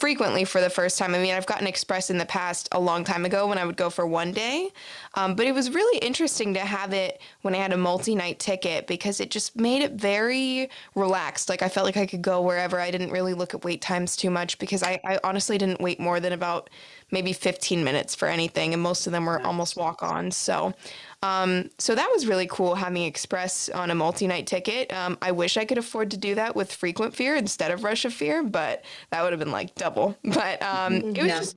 Frequently for the first time. I mean, I've gotten Express in the past a long time ago when I would go for one day, um, but it was really interesting to have it when I had a multi night ticket because it just made it very relaxed. Like I felt like I could go wherever. I didn't really look at wait times too much because I, I honestly didn't wait more than about maybe 15 minutes for anything, and most of them were almost walk ons. So, um, so that was really cool having Express on a multi night ticket. Um, I wish I could afford to do that with Frequent Fear instead of Rush of Fear, but that would have been like double. But um, it was Yeah. just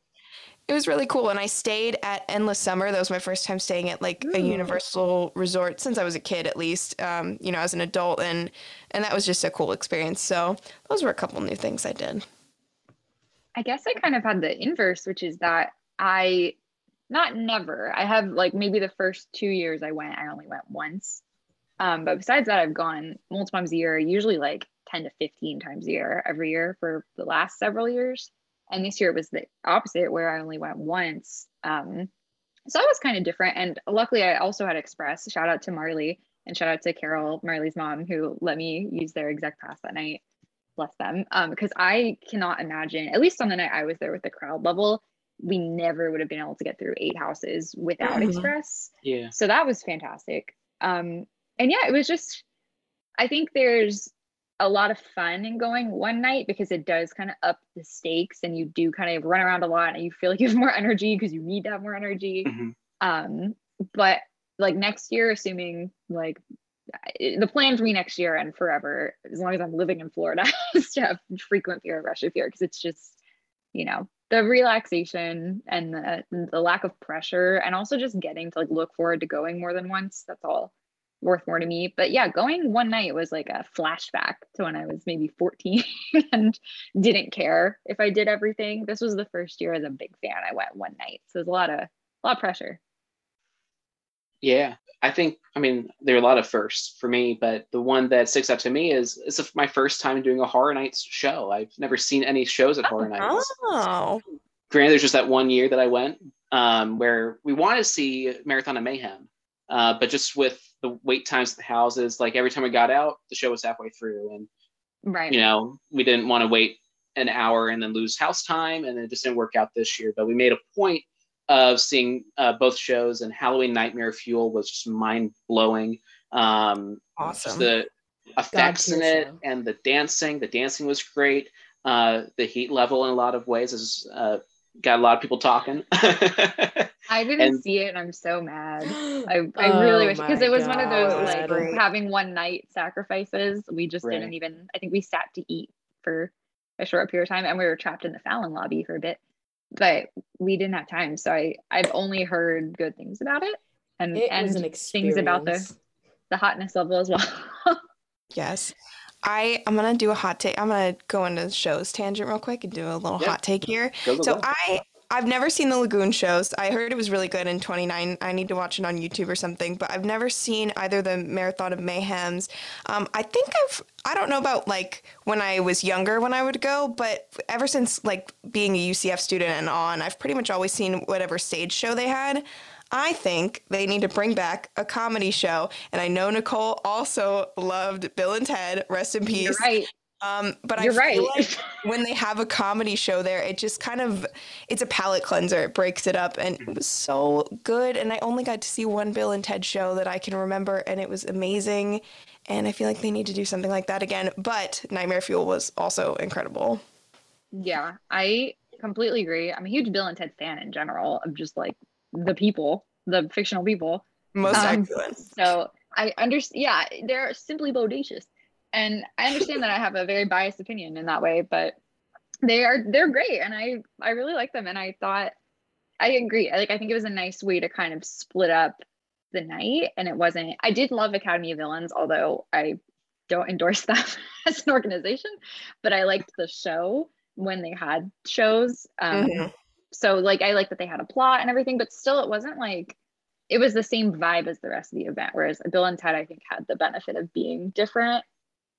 it was really cool. And I stayed at Endless Summer. That was my first time staying at like a Universal resort since I was a kid, at least. Um, you know, as an adult, and and that was just a cool experience. So those were a couple new things I did. I guess I kind of had the inverse, which is that I not never. I have like maybe the first two years I went, I only went once. Um, but besides that, I've gone multiple times a year, usually like 10 to 15 times a year every year for the last several years. And this year it was the opposite where I only went once. Um, so that was kind of different. And luckily I also had Express. Shout out to Marley and shout out to Carol, Marley's mom, who let me use their exec pass that night bless them um because i cannot imagine at least on the night i was there with the crowd level we never would have been able to get through eight houses without Mhm. express Yeah. so that was fantastic um and yeah it was just i think there's a lot of fun in going one night because it does kind of up the stakes and you do kind of run around a lot and you feel like you have more energy because you need to have more energy Mhm. um but like next year assuming like the plan for me next year and forever as long as i'm living in florida is to have frequent fear of rush of fear because it's just you know the relaxation and the, the lack of pressure and also just getting to like look forward to going more than once that's all worth more to me. But yeah going one night was like a flashback to when i was maybe 14 and didn't care if i did everything. This was the first year as a big fan i went one night. So there's a lot of a lot of pressure. Yeah, I think I mean there are a lot of firsts for me, but the one that sticks out to me is it's my first time doing a horror nights show. I've never seen any shows at horror nights. Oh, Granted, there's just that one year that I went um, where we wanted to see Marathon of Mayhem, uh, but just with the wait times at the houses, like every time we got out, the show was halfway through, and right you know we didn't want to wait an hour and then lose house time, and it just didn't work out this year. But we made a point of seeing uh, both shows, and Halloween Nightmare Fuel was just mind blowing. Um, awesome. the effects in it show. and the dancing. The dancing was great. Uh, the heat level in a lot of ways has uh, got a lot of people talking. I didn't And- see it and I'm so mad. I, I really Oh wish because it was one of those God. like Great. having one night sacrifices. We just Right. didn't even I think we sat to eat for a short period of time and we were trapped in the Fallon lobby for a bit. But we didn't have time. So I, I've only heard good things about it. And It and an things about the the hotness level as well. Yes. I I'm gonna do a hot take. I'm gonna go into the shows tangent real quick and do a little Yeah. hot take here. Go, go, So go. I I've never seen the Lagoon shows. I heard it was really good in 29. I need to watch it on YouTube or something, but I've never seen either the Marathon of Mayhems. Um, I think I've I don't know about like when I was younger when I would go, but ever since like being a UCF student and on, I've pretty much always seen whatever stage show they had. I think they need to bring back a comedy show, and I know Nicole also loved Bill and Ted. Rest in peace. You're right. Um, but You're I feel right. like when they have a comedy show there, it just kind of it's a palate cleanser. It breaks it up, and it was so good. And I only got to see one Bill and Ted show that I can remember, and it was amazing. And I feel like they need to do something like that again. But Nightmare Fuel was also incredible. Yeah, I completely agree. I'm a huge Bill and Ted fan in general of just like the people, the fictional people. Most Um, excellent. So I understand. Yeah, they're simply bodacious, and I understand that I have a very biased opinion in that way, but they are they're great, and I I really like them, and I thought I agree. I like I think it was a nice way to kind of split up the night, and it wasn't. I did love Academy of Villains, although I don't endorse them as an organization, but I liked the show when they had shows. Um, Mhm. so like I like that they had a plot and everything, but still it wasn't like it was the same vibe as the rest of the event. Whereas Bill and Ted, I think, had the benefit of being different.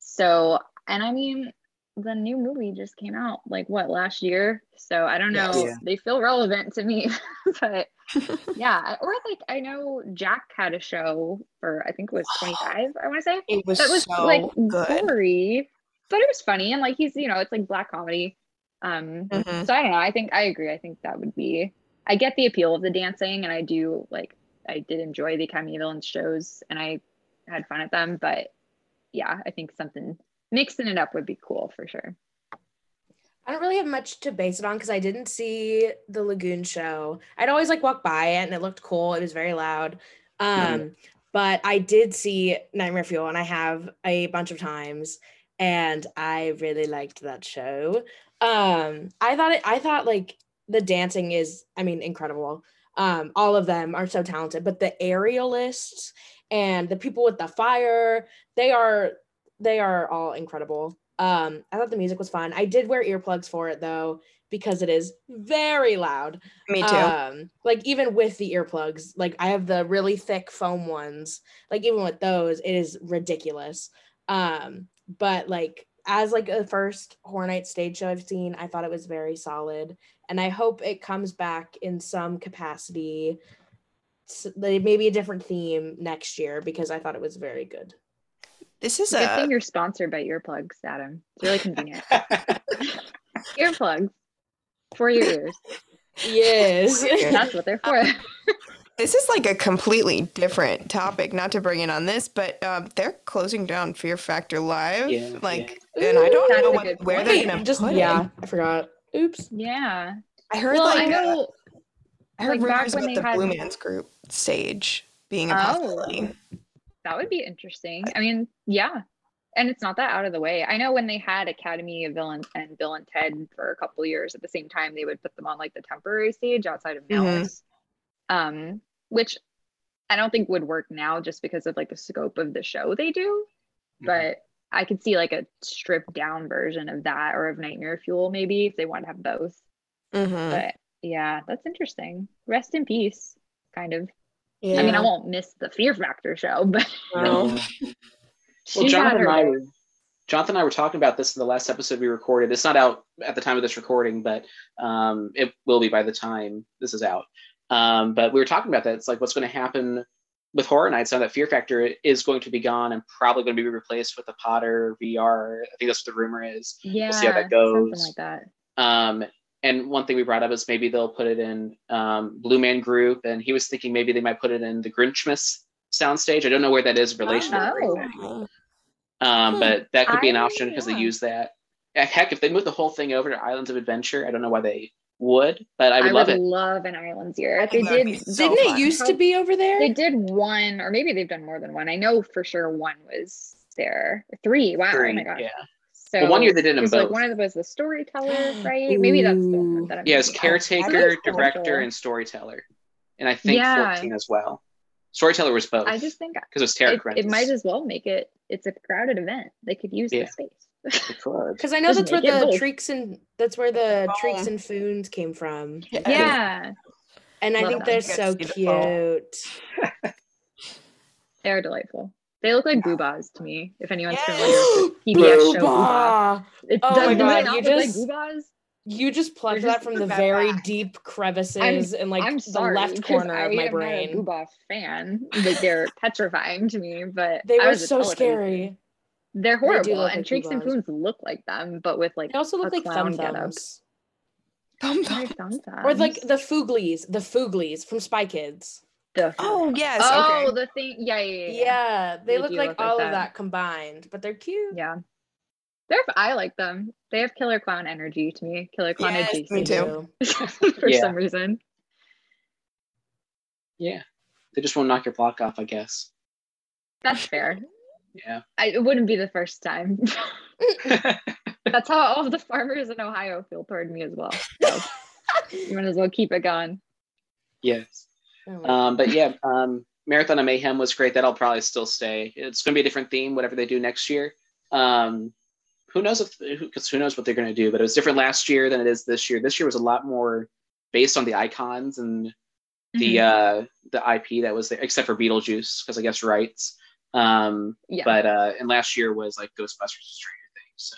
So, and I mean, the new movie just came out like what last year. So I don't know. Yes. Yeah. They feel relevant to me, but yeah. Or like I know Jack had a show for I think it was 25. I want to say It was that was so like good. gory, but it was funny and like he's you know it's like black comedy. Um, Mhm. so I don't know. I think I agree. I think that would be. I get the appeal of the dancing, and I do like. I did enjoy the Academy of shows, and I had fun at them. But yeah, I think something mixing it up would be cool for sure. I don't really have much to base it on because I didn't see the Lagoon show. I'd always like walk by it and it looked cool. It was very loud. Um, Mhm. but I did see Nightmare Fuel and I have a bunch of times and I really liked that show. Um, I thought it I thought like the dancing is, I mean, incredible. Um, all of them are so talented, but the aerialists and the people with the fire, they are they are all incredible. Um, I thought the music was fun. I did wear earplugs for it though, because it is very loud. Me too. Um, like even with the earplugs, like I have the really thick foam ones. Like even with those, it is ridiculous. Um, but like as like a first Horror Night stage show I've seen, I thought it was very solid, and I hope it comes back in some capacity, maybe a different theme next year because I thought it was very good. this is Good a thing you're sponsored by earplugs, Adam. It's really convenient. earplugs for your ears. Yes. That's what they're for. this is like a completely different topic. Not to bring it on this, but um, they're closing down Fear Factor Live. Yeah, like, and I don't know what, where point. they're gonna just put yeah, it. I forgot. Oops. Yeah. I heard Well, like I know. uh, I heard like, back rumors when about they the had- Blue Man's Group stage being a Oh. possibility. That would be interesting. I mean, yeah. And it's not that out of the way. I know when they had Academy of Villains and Bill and Ted for a couple years at the same time, they would put them on like the temporary stage outside of Mhm. Um, which I don't think would work now just because of like the scope of the show they do. Mhm. But I could see like a stripped down version of that or of Nightmare Fuel maybe if they want to have both. Mhm. But yeah, that's interesting. Rest in peace, kind of. Yeah. I mean, I won't miss the Fear Factor show, but No. Well, Jonathan her and I were Jonathan and I were talking about this in the last episode we recorded. It's not out at the time of this recording, but um, it will be by the time this is out. Um, but we were talking about that. It's like what's going to happen with Horror Nights now that Fear Factor is going to be gone and probably going to be replaced with the Potter VR. I think that's what the rumor is. Yeah, see how that Something goes. like that. Um, and one thing we brought up is maybe they'll put it in um, Blue Man Group, and he was thinking maybe they might put it in the Grinchmas soundstage. I don't know where that is in relation to the Oh. remake. Um, but that could be an option because yeah. they use that. Heck, if they move the whole thing over to Islands of Adventure, I don't know why they would, but I would love would it. love an Islands year. They did. so Didn't fun. it used to be over there? They did one, or maybe they've done more than one. I know for sure one was there. Three. Wow. Three, oh my god. Yeah, So Well, one year they did them 'cause, like one of them was the storyteller, right? Maybe that's the one that I'm yeah, it's caretaker, That is cool. director, and storyteller, and I think Yeah. 14 as well. Storyteller was both I just think because it was it, it might as well make it. It's a crowded event. They could use Yeah. the space. Because I know that's where make it the both. Treeks and that's where the Oh. Treeks and Foons came from. yeah, And I think them. they're so get to see the fall. cute. they're delightful. They look like Boohbahs to me. If anyone's familiar with the PBS show Boohbah! it Oh does, my God, you look like just- Boohbahs? You just plucked that from the very back. deep crevices and like I'm the sorry, left 'cause corner I of my brain. Not a Boohbah fan. Like they're petrifying to me, but They were so scary. They're horrible, look and like Treeks and Poons look like them, but with like They also look like thumb thumbs. Thumb What are thumb. thumb Or like the Fooglies, the Fooglies from Spy Kids. The- Oh yes. oh, okay. the thing. Yeah, yeah, yeah. Yeah, yeah. they, They look like look all that. of that combined, but they're cute. Yeah. They're. I like them. They have killer clown energy to me. Killer clown Yes, adjacent me too. for Yeah. some reason. Yeah, they just won't knock your block off, I guess. That's fair. Yeah. I, it wouldn't be the first time. That's how all of the farmers in Ohio feel toward me as well. So you might as well keep it going. yes. Oh Um, but yeah, um, Marathon of Mayhem was great. That'll probably still stay. It's going to be a different theme, whatever they do next year. Um, who knows if because who knows what they're going to do? But it was different last year than it is this year. This year was a lot more based on the icons and the Mm-hmm. uh, the IP that was there, except for Beetlejuice because I guess rights. Um, Yeah. But uh, and last year was like Ghostbusters, and Stranger Things. So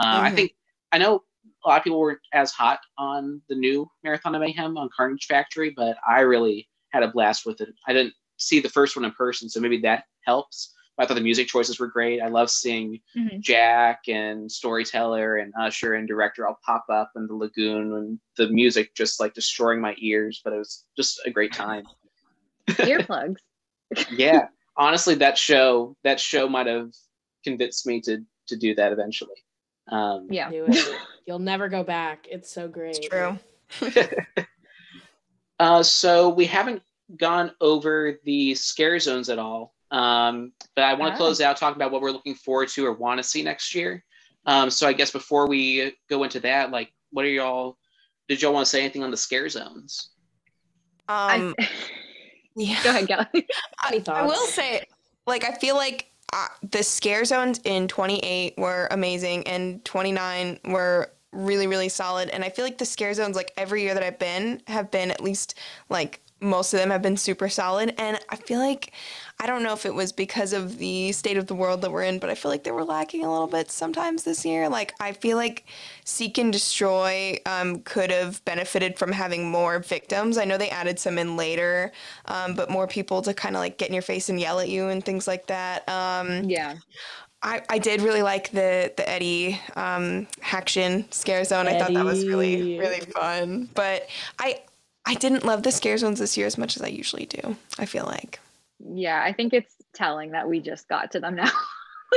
uh, I Mhm. think I know a lot of people weren't as hot on the new Marathon of Mayhem on Carnage Factory, but I really had a blast with it. I didn't see the first one in person, so maybe that helps. I thought the music choices were great. I love seeing Mhm. Jack and Storyteller and Usher and Director all pop up in the lagoon and the music just like destroying my ears, but it was just a great time. Earplugs. yeah. Honestly, that show that show might have convinced me to to do that eventually. Um, Yeah. Do it. You'll never go back. It's so great. It's true. Uh, so we haven't gone over the scare zones at all, um, but I want to close out talking about what we're looking forward to or want to see next year. Um, so I guess before we go into that, like, what are y'all? Did y'all want to say anything on the scare zones? Um, I, yeah. go ahead, Kelly. Any I will say, like, I feel like uh, the scare zones in 28 were amazing and 29 were really, really solid. And I feel like the scare zones, like, every year that I've been, have been at least, like, most of them have been super solid. And I feel like, I don't know if it was because of the state of the world that we're in, but I feel like they were lacking a little bit sometimes this year. Like, I feel like Seek and Destroy um, could have benefited from having more victims. I know they added some in later, um, but more people to kind of like get in your face and yell at you and things like that. Um, Yeah. I, I did really like the the Eddie um, Haction scare zone. I thought that was really really fun. But I I didn't love the scare zones this year as much as I usually do. I feel like. Yeah. I think it's telling that we just got to them now.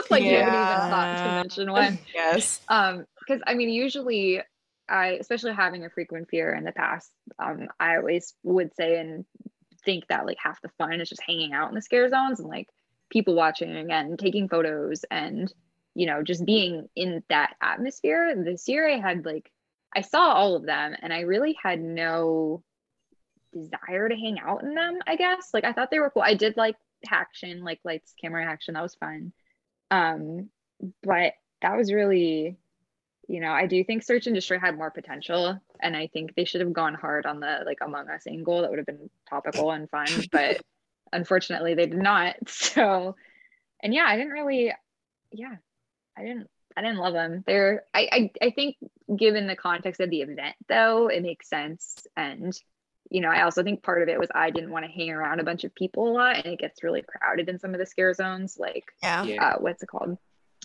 like you haven't even thought to mention one. Yes. Um, because I mean, usually I, especially having a frequent fear in the past, um, I always would say and think that like half the fun is just hanging out in the scare zones and like people watching and taking photos and you know just being in that atmosphere. This year I had like I saw all of them and I really had no desire to hang out in them, I guess. Like I thought they were cool. I did like action, like lights, camera action. That was fun. Um, but that was really, you know, I do think Search and Destroy had more potential. And I think they should have gone hard on the like Among Us angle. That would have been topical and fun. But unfortunately they did not. So and yeah, I didn't really yeah, I didn't I didn't love them. They're I, I I think given the context of the event though, it makes sense. And you know, I also think part of it was I didn't want to hang around a bunch of people a lot and it gets really crowded in some of the scare zones. Like Yeah. Yeah. uh what's it called?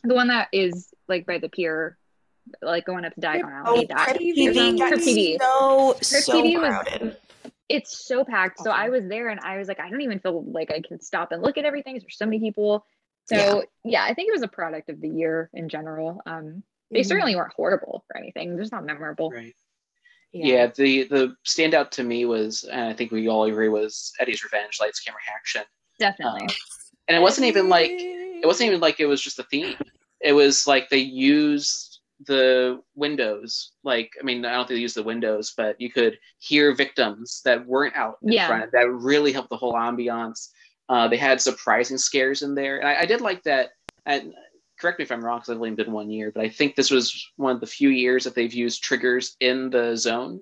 The one that is like by the pier, like going up to Diagon Oh, Alley. that TV got so so was- crowded. It's so packed. So I was there and I was like, I don't even feel like I can stop and look at everything. There's so many people. So Yeah. yeah, I think it was a product of the year in general. Um, they Mhm. certainly weren't horrible or anything. They're just not memorable. Right. Yeah. the the standout to me was, and I think we all agree, was Eddie's Revenge, Lights, Camera, Action. Definitely. Um, and it wasn't even like it wasn't even like it was just a theme. It was like they used the windows. Like, I mean, I don't think they used the windows, but you could hear victims that weren't out in Yeah. front. That really helped the whole ambiance. Uh, they had surprising scares in there, and I, I did like that. And correct me if I'm wrong, because I've only been one year, but I think this was one of the few years that they've used triggers in the zone.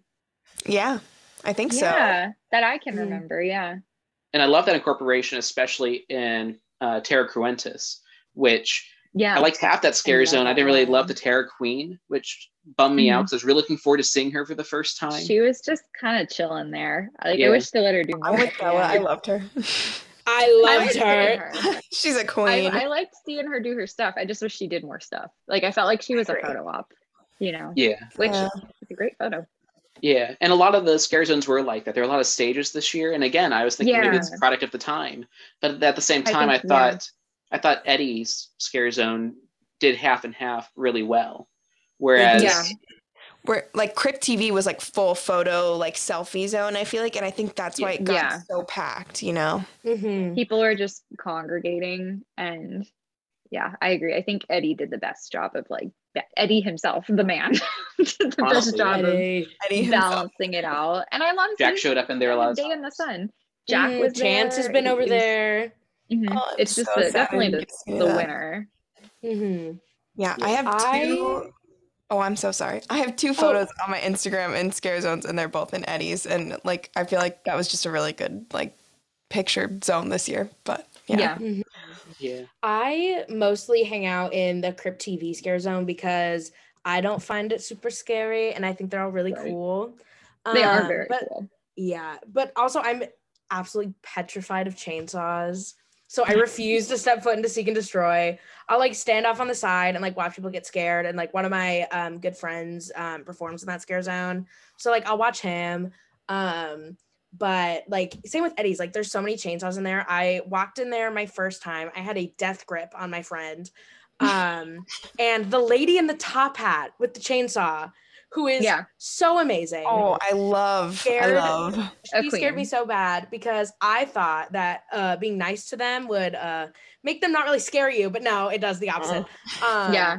Yeah, I think so. yeah, that I can Mhm. remember. Yeah. And I love that incorporation, especially in uh, Terra Cruentus, which Yeah. I liked half that scare love zone. I didn't really love the Terra Queen, which bummed me out Mhm. because I was really looking forward to seeing her for the first time. she was just kind of chilling there. Like Yeah. I wish they let her do more. I'm with Bella. I loved her. I I loved liked seeing her. her. She's a queen. I liked seeing her do her stuff. I just wish she did more stuff. Like I felt like she was a photo op, you know, yeah, which Yeah. is a great photo. yeah. And a lot of the scare zones were like that. There were a lot of stages this year. And again, I was thinking maybe it's a product of the time. But at the same time, I, think- yeah. thought I thought Eddie's scare zone did half and half really well. Whereas Yeah. where like Crypt TV was like full photo like selfie zone. I feel like, and I think that's why it got Yeah. so packed. You know. Mhm. people are just congregating and yeah i agree i think eddie did the best job of like eddie himself the man did the Honestly, best job of Eddie. Eddie himself. balancing it out and i love Jack showed up in there a lot day in the sun jack Mhm. was Chance has been over It was- there. Mhm. Oh, it's just so the, definitely the, didn't get to see the that. winner hmm Yeah, I Yeah, have I- two Oh, I'm so sorry. I have two photos on my Instagram in scare zones, and they're both in Eddie's, and like I feel like that was just a really good like picture zone this year. But yeah, yeah, yeah. I mostly hang out in the Crypt TV scare zone because I don't find it super scary, and I think they're all really Right. cool. they are Um, very but cool Yeah, but also I'm absolutely petrified of chainsaws. So I refuse to step foot into Seek and Destroy. I'll like stand off on the side and like watch people get scared. And like one of my um, good friends um, performs in that scare zone. So like I'll watch him. Um, but like same with Eddie's, like there's so many chainsaws in there. I walked in there my first time. I had a death grip on my friend. Um, and the lady in the top hat with the chainsaw, who is Yeah. so amazing. Oh, I love. I love. A she scared me so bad because I thought that uh, being nice to them would uh, make them not really scare you, but no, it does the opposite. Um, Yeah.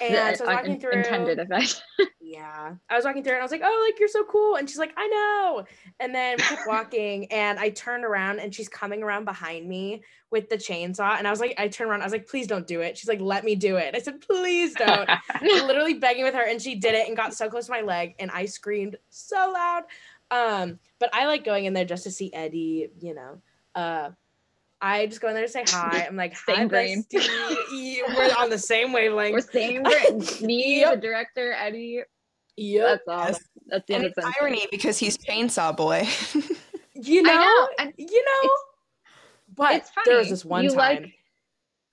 and The, so I was uh, walking in- through. intended effect. Yeah. I was walking through it and I was like, oh, like you're so cool. And she's like, I know. And then we kept walking and I turned around and she's coming around behind me with the chainsaw. And I was like, I turned around, I was like, please don't do it. She's like, let me do it. I said, please don't. literally begging with her and she did it and got so close to my leg and I screamed so loud. Um, but I like going in there just to see Eddie, you know. Uh I just go in there to say hi. I'm like, hi, Same bestie. We're on the same wavelength. We're same. Me, Yep. the director, Eddie. Yep. That's all. Yes. That's the And end of it's the irony because he's Chainsaw Boy. You know, know. And you know. it's- But it's there was this one You time. like-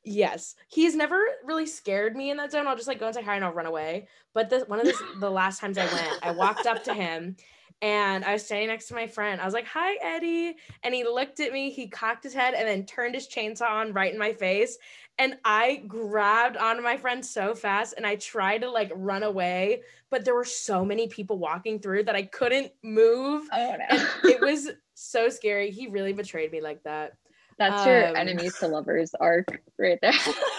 Yes, he's never really scared me in that zone. I'll just like go and say hi and I'll run away. But this one of this, the last times I went, I walked up to him and I was standing next to my friend. I was like, "Hi, Eddie," and he looked at me. He cocked his head and then turned his chainsaw on right in my face. And I grabbed onto my friend so fast and I tried to like run away, but there were so many people walking through that I couldn't move. Oh no. it was so scary. He really betrayed me like that. That's your um, enemies to lovers arc right there.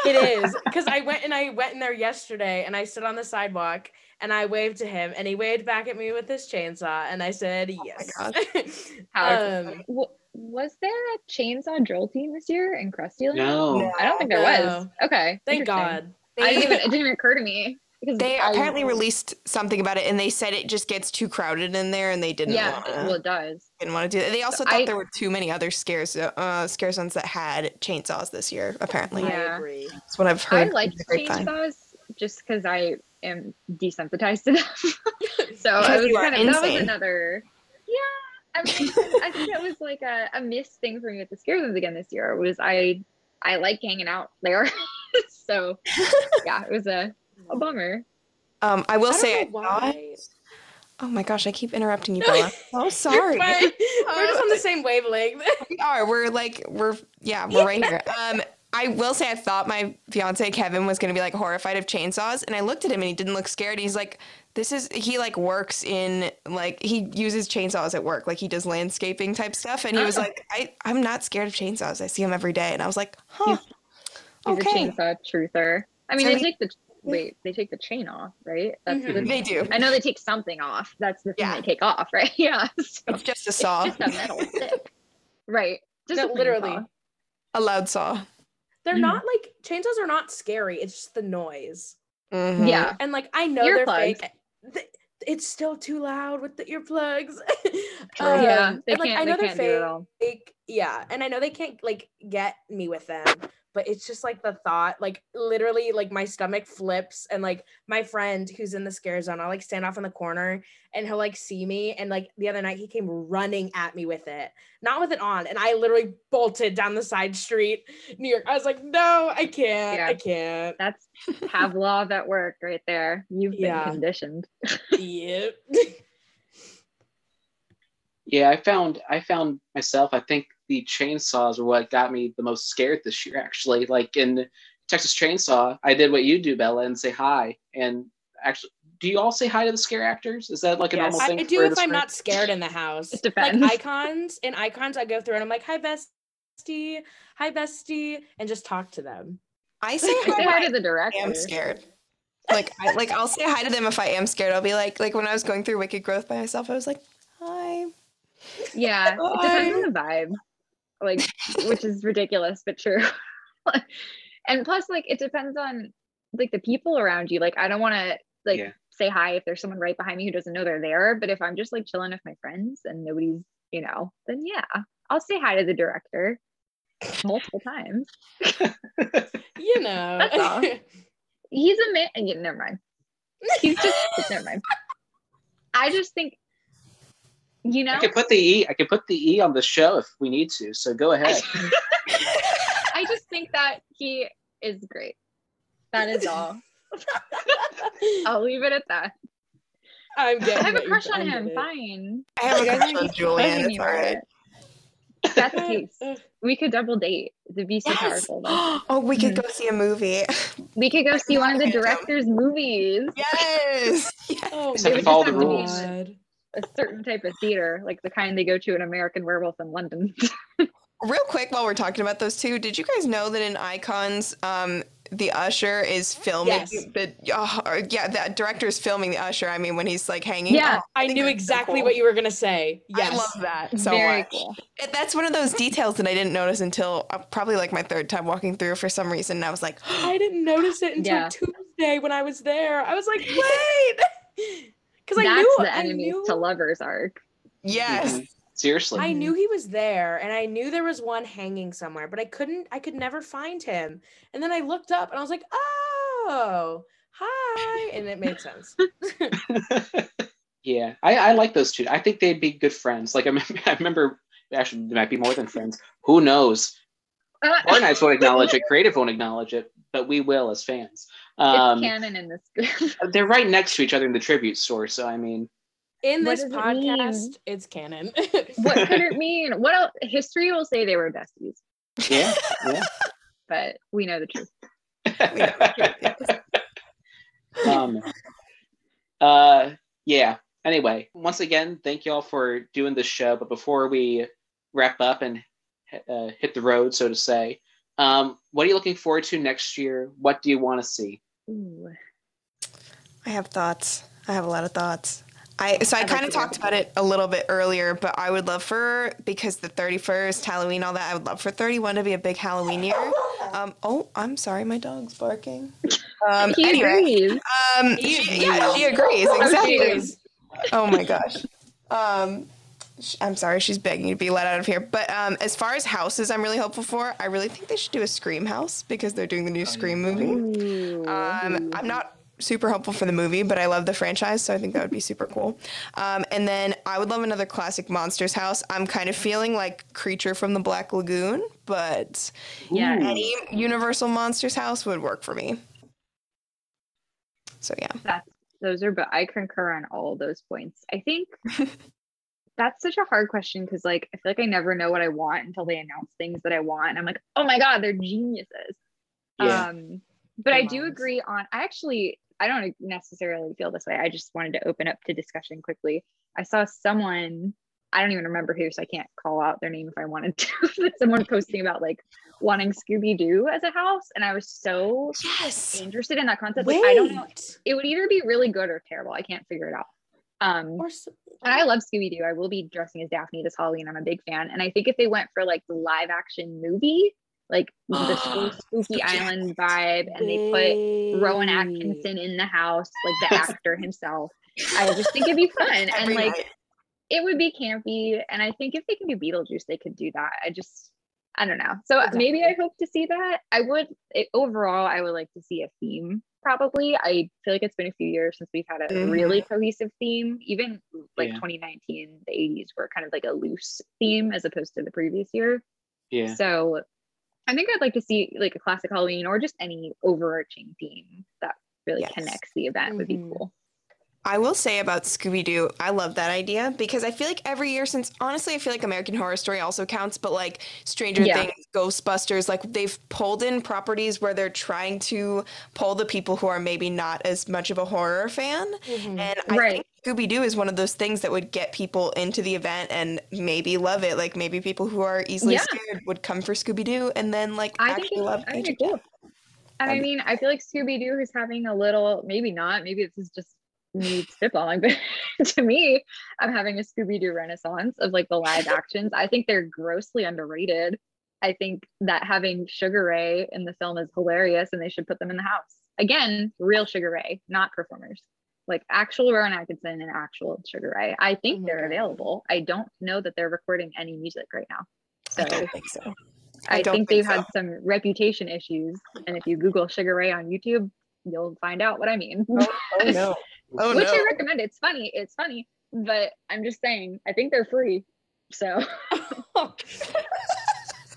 It is because I went and I went in there yesterday and I stood on the sidewalk and I waved to him and he waved back at me with his chainsaw and I said yes. God. How- um, was there a chainsaw drill team this year in Krusty Land? No. I don't think there was. Okay. thank interesting. God. I didn't even, it didn't even occur to me because they I- apparently released something about it, and they said it just gets too crowded in there, and they didn't. Yeah, wanna- well, it does. didn't want to do it. They also So thought I- there were too many other scares, uh, scare zones that had chainsaws this year. Apparently, Yeah. I agree. that's what I've heard. liked from the grapevine. chainsaws just because I am desensitized to them. so I was kind of that was another. Yeah, I mean, I think that was like a, a missed thing for me with the scare zones again this year. Was I I like hanging out there, so yeah, it was a a bummer. Um, I will I say, I why. Oh my gosh, I keep interrupting you, Bella. Oh, sorry. fine. We're just on the same wavelength. we are. We're like, we're yeah, we're right here. Um, I will say, I thought my fiance Kevin was gonna be like horrified of chainsaws, and I looked at him and he didn't look scared. He's like, this is he like works in like he uses chainsaws at work, like he does landscaping type stuff, and he was Oh. like, I I'm not scared of chainsaws. I see them every day, and I was like, huh. He's Okay. a chainsaw truther. I mean, So they he- take the wait, they take the chain off, right? That's Mhm. the, They do. I know they take something off. That's the thing Yeah. they take off, right? Yeah. So It's just a it's saw, just a metal stick, right? Just No, a literally. saw. a loud saw. They're Mhm. not like chainsaws are not scary. It's just the noise. Mhm. Yeah. And like I know they're Earplugs. fake. Th- It's still too loud with the earplugs. True. yeah, Um, they and, like, can't. I know they they're can't do it all. fake. Yeah, and I know they can't like get me with them, but it's just like the thought, like literally, like my stomach flips, and like my friend who's in the scare zone, I'll like stand off in the corner, and he'll like see me, and like the other night he came running at me with it, not with it on, and I literally bolted down the side street, New York. I was like, no, I can't, Yeah. I can't. That's Pavlov at work right there. You've been Yeah. conditioned. yep. Yeah, I found I found myself. I think the chainsaws are what got me the most scared this year. Actually, like in Texas Chainsaw, I did what you do, Bella, and say hi. And actually, do you all say hi to the scare actors? Is that like a Yes. normal I thing? I do for if I'm scare- not scared in the house. It Like icons, and icons, I go through and I'm like, hi bestie, hi bestie, and just talk to them. I say I say hi. hi when to the I director. am scared. Like, I, like I'll say hi to them if I am scared. I'll be like, like when I was going through Wicked Growth by myself, I was like, hi. Yeah, it depends on the vibe, like, which is ridiculous but true. and plus, like, it depends on like the people around you. Like, I don't want to like Yeah. say hi if there's someone right behind me who doesn't know they're there. But if I'm just like chilling with my friends and nobody's, you know, then yeah, I'll say hi to the director multiple times. You know. That's all. He's a man. Yeah, never mind. He's just never mind. I just think, you know, I could put the e. I could put the e on the show if we need to. So go ahead. I just think that he is great. That is all. I'll leave it at that. I'm getting I have a crush on him. it. Fine. I have a crush on Julian. It's all about right. it. That's the case. We could double date. It'd so Yes. powerful. Though. oh, we could go see a movie. We could go see one of the director's movies. Yes. yes. Oh, Just have to follow the have be rules. God. A certain type of theater, like the kind they go to in American Werewolf in London. Real quick, while we're talking about those two, did you guys know that in Icons, um, the usher is filming Yes. the oh, or- yeah, the director is filming the usher. I mean, when he's like hanging. Yeah. Oh, I think knew that's so exactly cool. what you were gonna say. Yes. I love that so Very much. cool. It- That's one of those details that I didn't notice until uh, probably like my third time walking through for some reason. And I was like, I didn't notice it until Yeah. Tuesday when I was there. I was like, wait, because I That's knew the I enemies knew, to lovers arc. yes. Mhm. Seriously. I knew he was there, and I knew there was one hanging somewhere, but I couldn't. I could never find him. And then I looked up, and I was like, oh, hi, and it made sense. yeah, I, I like those two. I think they'd be good friends. Like I remember, I remember actually, they might be more than friends. Who knows? Horror Nights won't acknowledge it. Creative won't acknowledge it, but we will as fans. Um, it's canon in this. they're right next to each other in the tribute store, so I mean, In this does it podcast, it's canon. what could it mean? What else? History will say they were besties, yeah, yeah. but we know the truth. um, uh, yeah. Anyway, once again, thank you all for doing this show. But before we wrap up and uh, hit the road, so to say, um, what are you looking forward to next year? What do you want to see? Ooh. I have thoughts. I have a lot of thoughts. I so I I'd kind of talked about it a little bit earlier, but I would love for because the 31st Halloween, all that. I would love for 31 to be a big Halloween year. Um, oh, I'm sorry, my dog's barking. Um, He anyway, agrees. um, He she, yeah, she agrees. exactly. Oh my gosh. Um, I'm sorry, she's begging to be let out of here. But um, as far as houses, I'm really hopeful for. I really think they should do a Scream house because they're doing the new Scream movie. Um, I'm not super hopeful for the movie, but I love the franchise, so I think that would be super cool. Um, and then I would love another classic Monsters house. I'm kind of feeling like Creature from the Black Lagoon, but yeah. any Universal Monsters house would work for me. So yeah. That's those are but I concur on all those points. I think that's such a hard question because like I feel like I never know what I want until they announce things that I want. And I'm like, oh my god, they're geniuses. Yeah. Um but Good I do minds. agree on I actually I don't necessarily feel this way. I just wanted to open up to discussion quickly. I saw someone I don't even remember who, so I can't call out their name if I wanted to. but someone posting about like wanting Scooby Doo as a house, and I was so Yes. interested in that concept. Like, I don't know it would either be really good or terrible. I can't figure it out. Um, Or s- and I love Scooby Doo. I will be dressing as Daphne this Halloween. I'm a big fan. And I think if they went for like the live action movie, like the Spooky Island vibe, and they put Rowan Atkinson in the house, like the actor himself, I just think it'd be fun. And like it would be campy. And I think if they can do Beetlejuice, they could do that. I just, I don't know. So maybe I hope to see that. I would, it, overall, I would like to see a theme probably. I feel like it's been a few years since we've had a really cohesive theme. Even like Yeah. 2019, the 80s were kind of like a loose theme as opposed to the previous year. Yeah. So I think I'd like to see like a classic Halloween or just any overarching theme that really Yes. connects the event would be Mhm. cool. I will say about Scooby Doo, I love that idea because I feel like every year since honestly, I feel like American Horror Story also counts, but like Stranger Yeah. Things, Ghostbusters, like they've pulled in properties where they're trying to pull the people who are maybe not as much of a horror fan. Mhm. And I Right. think Scooby Doo is one of those things that would get people into the event and maybe love it. Like maybe people who are easily Yeah. scared would come for Scooby Doo and then like I actually it- love I think Agent. And I mean, I feel like Scooby Doo is having a little, maybe not, maybe this is just me spitballing, but to me, I'm having a Scooby Doo renaissance of like the live actions. I think they're grossly underrated. I think that having Sugar Ray in the film is hilarious and they should put them in the house. Again, real Sugar Ray, not performers. Like actual Rowan Atkinson and actual Sugar Ray. I oh think Oh they're God. available. I don't know that they're recording any music right now. So I don't think so. I, I think think they've had so. some reputation issues. And if you Google Sugar Ray on YouTube, you'll find out what I mean. Oh, oh no. Oh Which no. I recommend. It's funny. It's funny. But I'm just saying, I think they're free. So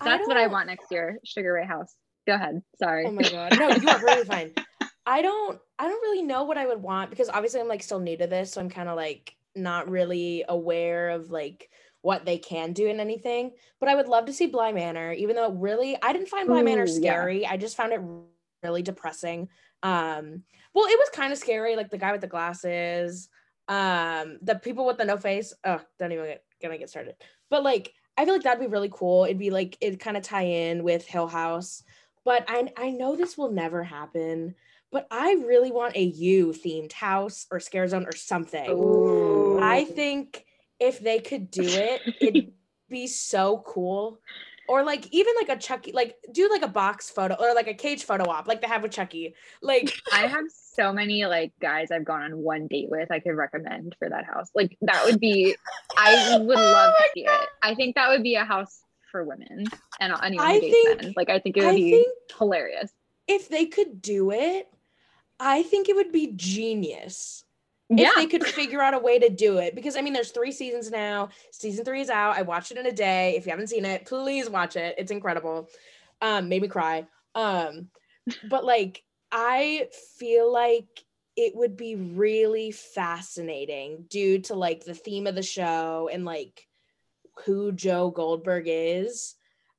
that's what I want next year. Sugar Ray House. Go ahead. Sorry. Oh my god. No, you are really fine. I don't I don't really know what I would want because obviously I'm like still new to this, so I'm kind of like not really aware of like what they can do in anything. But I would love to see Bly Manor, even though it really I didn't find Bly Manor Ooh, yeah. scary. I just found it really depressing. Um, well, it was kind of scary, like the guy with the glasses, um, the people with the no face. Oh, don't even get gonna get started. But like, I feel like that'd be really cool. It'd be like it kind of tie in with Hill House. But I I know this will never happen. But I really want a you themed house or scare zone or something. Ooh. I think if they could do it, it'd be so cool. Or like even like a Chucky, like do like a box photo or like a cage photo op, like they have with Chucky. Like I have so many like guys I've gone on one date with I could recommend for that house. Like that would be I would oh love to see it. I think that would be a house for women and anyone I think- men. Like I think it would I be think hilarious. if they could do it, I think it would be genius. Yeah. If they could figure out a way to do it. Because I mean, there's three seasons now. Season three is out. I watched it in a day. If you haven't seen it, please watch it. It's incredible. Um, made me cry. Um, but like I feel like it would be really fascinating due to like the theme of the show and like who Joe Goldberg is.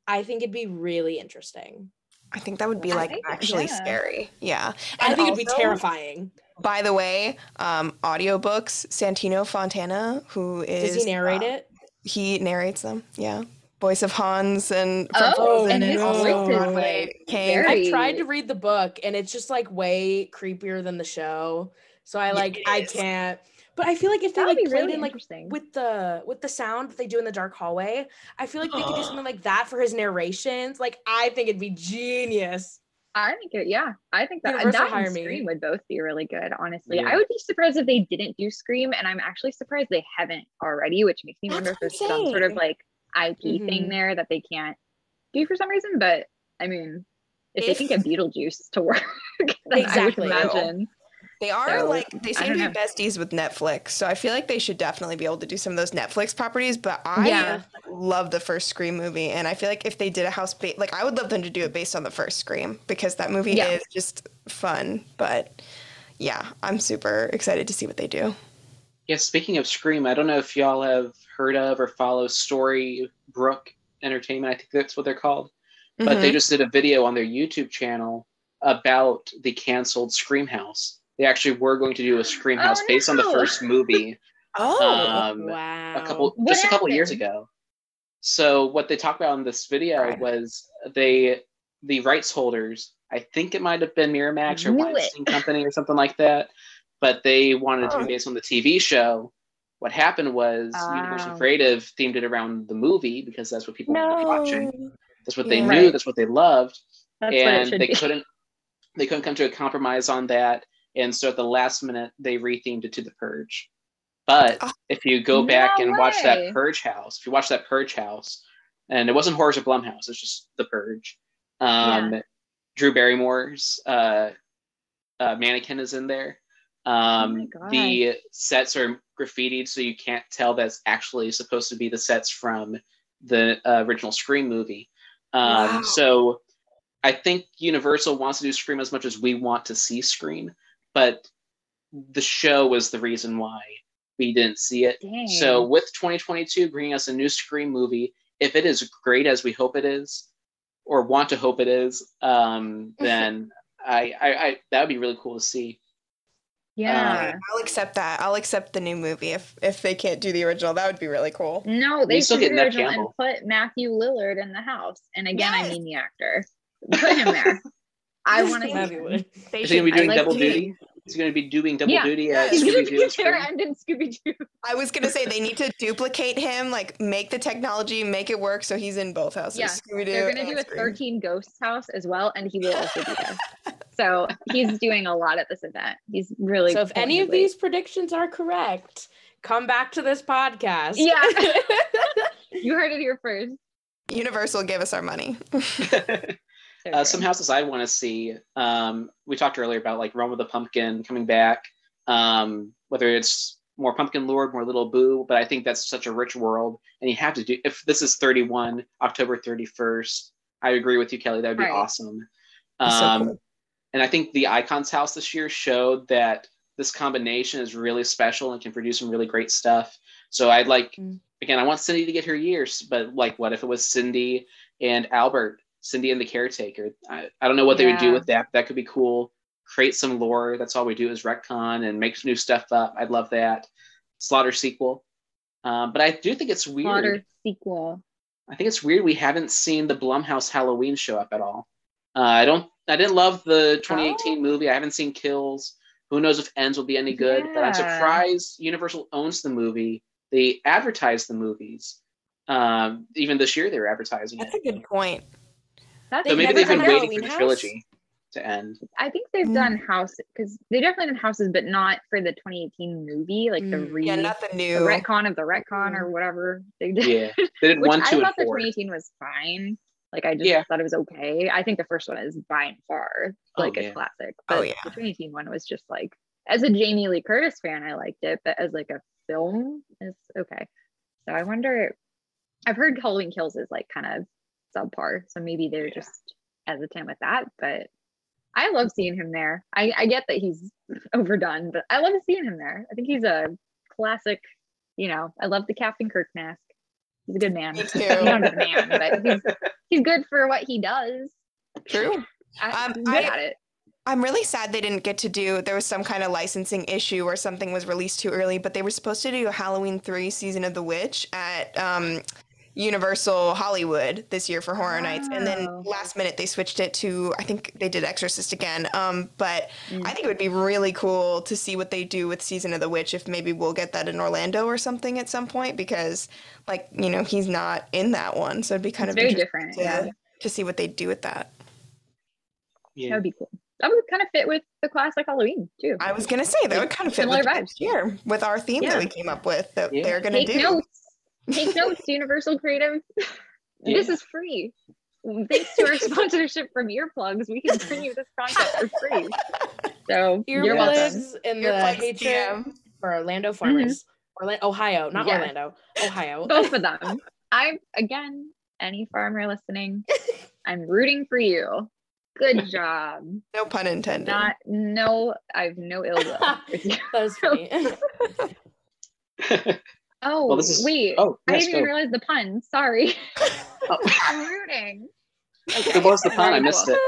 I think it'd be really interesting. I think that would be like think- actually yeah. scary. Yeah. I And think it'd be terrifying. By the way, um, audiobooks, Santino Fontana, who is Does he narrate uh, it? He narrates them. Yeah. Voice of Hans and Oh, Frozen and his also voice is, Broadway like, King. very- I tried to read the book and it's just like way creepier than the show. So I like I can't. But I feel like if they That like would be played really in like with the with the sound that they do in the dark hallway, I feel like they could do something like that for his narrations. Like I think it'd be genius. I think it, yeah, I think that Universal that hire and me. Scream would both be really good. Honestly, Yeah. I would be surprised if they didn't do Scream, and I'm actually surprised they haven't already, which makes me That's wonder if what I'm there's some sort of like IP thing Mhm. there that they can't do for some reason. But I mean, if, they If- can get Beetlejuice to work, then Exactly. I would imagine. They are So, like they seem to don't be besties with Netflix, so I feel like they should definitely be able to do some of those Netflix properties. But I Yeah. love the first Scream movie, and I feel like if they did a house, ba- like I would love them to do it based on the first Scream because that movie Yeah. is just fun. But yeah, I'm super excited to see what they do. Yeah, speaking of Scream, I don't know if y'all have heard of or follow Story Brook Entertainment. I think that's what they're called. But Mhm. they just did a video on their YouTube channel about the canceled Scream House. They actually were going to do a Scream Oh, House based on the first movie oh, um, wow. a couple What just a couple years ago. So what they talked about in this video Right. was they the rights holders. I think it might have been Miramax or Weinstein Company or something like that, but they wanted it to Oh. be based on the TV show. What happened was Universal Oh. Creative themed it around the movie because that's what people were watching. That's what they knew. That's what they loved That's and they be. couldn't they couldn't come to a compromise on that and so at the last minute they rethemed it to the purge. But Oh. if you go No back and watch that purge house if you watch that purge house and it wasn't horrors of blumhouse it's just the purge. Um drew barrymore's uh, uh mannequin is in there. Um Oh the sets are graffitied so you can't tell that's actually supposed to be the sets from the uh, original scream movie. Um Wow. so I think Universal wants to do Scream as much as we want to see Scream, but the show was the reason why we didn't see it. Dang. So with 2022 bringing us a new Scream movie, if it is great as we hope it is, or want to hope it is, um, then I, I, I that would be really cool to see. yeah. I'll accept that. I'll accept the new movie if if they can't do the original. That would be really cool. No, they You should do get the original and put Matthew Lillard in the house. And again, I mean the actor. Put him there. I want to. That'd be Is he gonna be doing like double to- duty? He's gonna be doing double Yeah. duty Yeah, at He's gonna Scooby-Doo be and there Scream? and in Scooby Doo. I was gonna say they need to duplicate him, like make the technology, make it work, so he's in both houses. Yeah, Scooby-Doo They're gonna do a Scream. 13 Ghosts house as well, and he will also be there. So he's doing a lot at this event. He's really. So if any of these predictions are correct, come back to this podcast. Yeah. you heard it here first. Universal, give us our money. So Uh, some houses I want to see. Um, we talked earlier about like Realm with the Pumpkin coming back. Um, whether it's more Pumpkin Lord, more Little Boo, but I think that's such a rich world, and you have to do. If this is 31 October 31st, I agree with you, Kelly. That would be Right. awesome. That's so Um, cool. And I think the Icons House this year showed that this combination is really special and can produce some really great stuff. So I'd like Mm. again, I want Cindy to get her years, but like, what if it was Cindy and Albert, Cindy and the caretaker? I, I don't know what they would do with that. That could be cool. Create some lore. That's all we do is retcon and make new stuff up. I'd love that. Slaughter sequel. Um, but I do think it's weird. Slaughter sequel. I think it's weird we haven't seen the Blumhouse Halloween show up at all. Uh, I don't. I didn't love the 2018 Oh. movie. I haven't seen Kills. Who knows if Ends will be any good? But I'm surprised Universal owns the movie. They advertise the movies. Um, even this year, they were advertising That's it. a good point. That's So maybe they've been waiting Halloween for the House? trilogy to end. I think they've Mm. done house because they definitely did houses, but not for the 2018 movie, like the Mm. re Yeah, not the the new. retcon of the retcon or whatever they did. Yeah, they did Which one, I two, and thought the 2018 was fine. Like I just Yeah. thought it was okay. I think the first one is by and far Oh, like a yeah. classic. Oh, yeah. the 2018 one was just like as a Jamie Lee Curtis fan, I liked it, but as like a film, it's okay. So I wonder I've heard Halloween Kills is like kind of subpar, so maybe they're Yeah. just hesitant with that. But I love seeing him there. I, I get that he's overdone, but I love seeing him there. I think he's a classic. You know, I love the Captain Kirk mask. He's a good man. Me He's too. not a man, but he's he's good for what he does. True. I, Um, he's good I- at it. I'm really sad they didn't get to do. There was some kind of licensing issue or something was released too early, but they were supposed to do a Halloween three season of The Witch at um, Universal Hollywood this year for Horror Nights, and then last minute they switched it to. I think they did Exorcist again. Um, but Mm. I think it would be really cool to see what they do with season of The Witch. If maybe we'll get that in Orlando or something at some point, because like you know he's not in that one, so it'd be kind It's of very different. to, Yeah. to see what they do with that. That would be cool. That would kind of fit with the classic Halloween too. I was gonna say that would kind of fit Similar with vibes. next year with our theme Yeah. that we came up with that Yeah. they're gonna Take do. notes. Take notes, Universal Creative. This is free. Thanks to our sponsorship from Earplugs, we can bring you this content for free. So you're welcome. Earplugs in the Earplugs hatred TM. for Orlando farmers. Mm-hmm. Orlando, Ohio, not Yes. Orlando, Ohio. Both of them. I again, any farmer listening, I'm rooting for you. Good job. No pun intended. Not no, I've no ill will. that was funny. Oh Well, this oh, is- wait, oh, I didn't even realize the pun. Sorry. Oh. I'm rooting. What was the pun? I missed cool. it.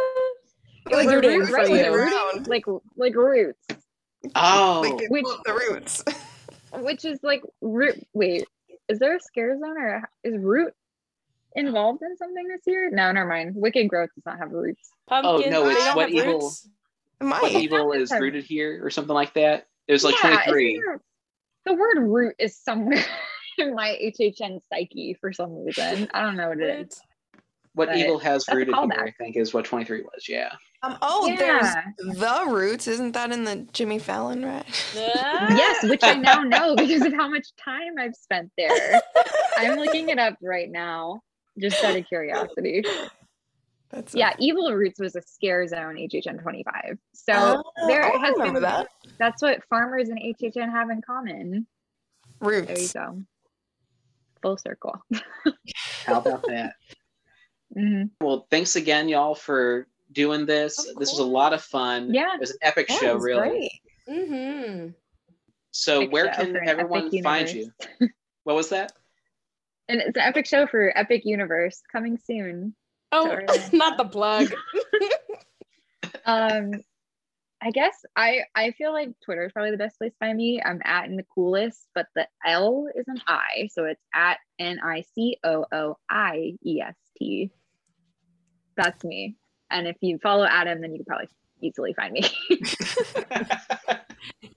Like rooting rooting for right, you. rooting like like roots, Oh, Like Which- the roots. which is like root. Wait, is there a scare zone or is root involved in something this year? No, never mind. Wicked growth does not have roots. Oh, Pumpkin. no, they it's don't what have evil- roots? what evil is rooted here or something like that? It was like Yeah, 23. isn't there- The word root is somewhere in my HHN psyche for some reason. I don't know what it is. What But evil has rooted here. I think, is what 23 was. Yeah. Um, oh, Yeah. there's the roots. Isn't that in the Jimmy Fallon right? Yes, which I now know because of how much time I've spent there. I'm looking it up right now, just out of curiosity. That's Yeah, Evil Roots was a scare zone HHN 25. So Oh, there I has been that. that's what farmers and HHN have in common. Roots. There you go. Full circle. How about that? Mhm. Well, thanks again, y'all, for doing this. Of This was a lot of fun. Yeah. It was an epic That show, really. Mm-hmm. So, Epic where can everyone epic find you? What was that? And it's an epic show for Epic Universe coming soon. Oh, Sorry. not the plug. Um, I guess I I feel like Twitter is probably the best place to find me. I'm at in the coolest, but the L is an I, so it's at N I C O O I E S T. That's me. And if you follow Adam, then you can probably easily find me.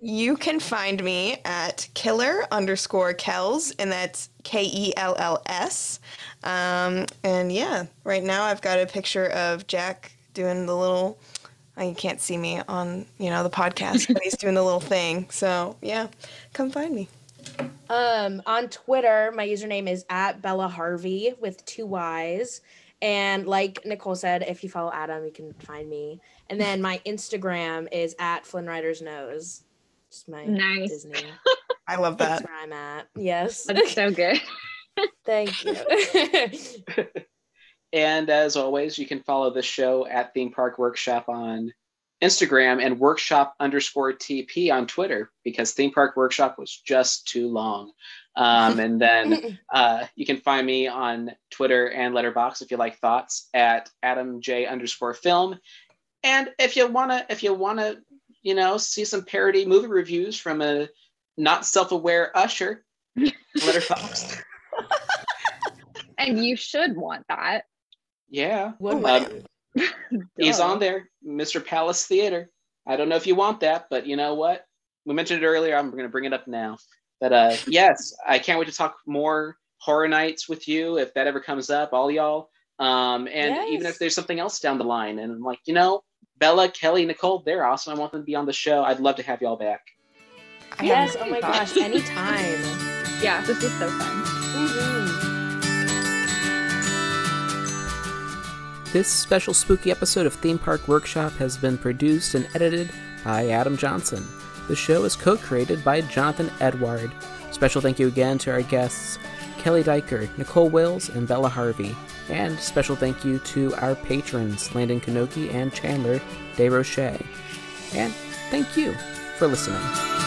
You can find me at killer underscore kells, and that's K E L L S. Um, and yeah, right now I've got a picture of Jack doing the little. oh, You can't see me on you know the podcast, but he's doing the little thing. So yeah, come find me. Um, on Twitter, my username is at Bella Harvey with two Y's. And like Nicole said, if you follow Adam, you can find me. And then my Instagram is at Flynn Rider's Nose. Just my Nice. Disney. I love that. That's where I'm at. Yes. That's so good. Thank you. and as always, you can follow the show at Theme Park Workshop on Instagram and workshop underscore TP on Twitter because theme park workshop was just too long. Um, and then uh, you can find me on Twitter and Letterboxd if you like thoughts at Adam J underscore film. And if you wanna, if you wanna, you know, see some parody movie reviews from a not self-aware Usher, Letterboxd. And you should want that. Yeah, Would Um, we? he's on there, Mr. Palace Theater. I don't know if you want that, but you know what? We mentioned it earlier. I'm going to bring it up now. But uh, yes, I can't wait to talk more horror nights with you if that ever comes up, all y'all. Um, and even if there's something else down the line, and I'm like, you know, Bella, Kelly, Nicole, they're awesome. I want them to be on the show. I'd love to have y'all back. I Yes. Oh my thoughts. gosh. Anytime. Yeah, this is so fun. Mhm. This special spooky episode of Theme Park Workshop has been produced and edited by Adam Johnson. The show is co created by Jonathan Edward. Special thank you again to our guests Kelly Diker, Nicole Wills, and Bella Harvey. And special thank you to our patrons Landon Kanoki and Chandler De Roche. And thank you for listening.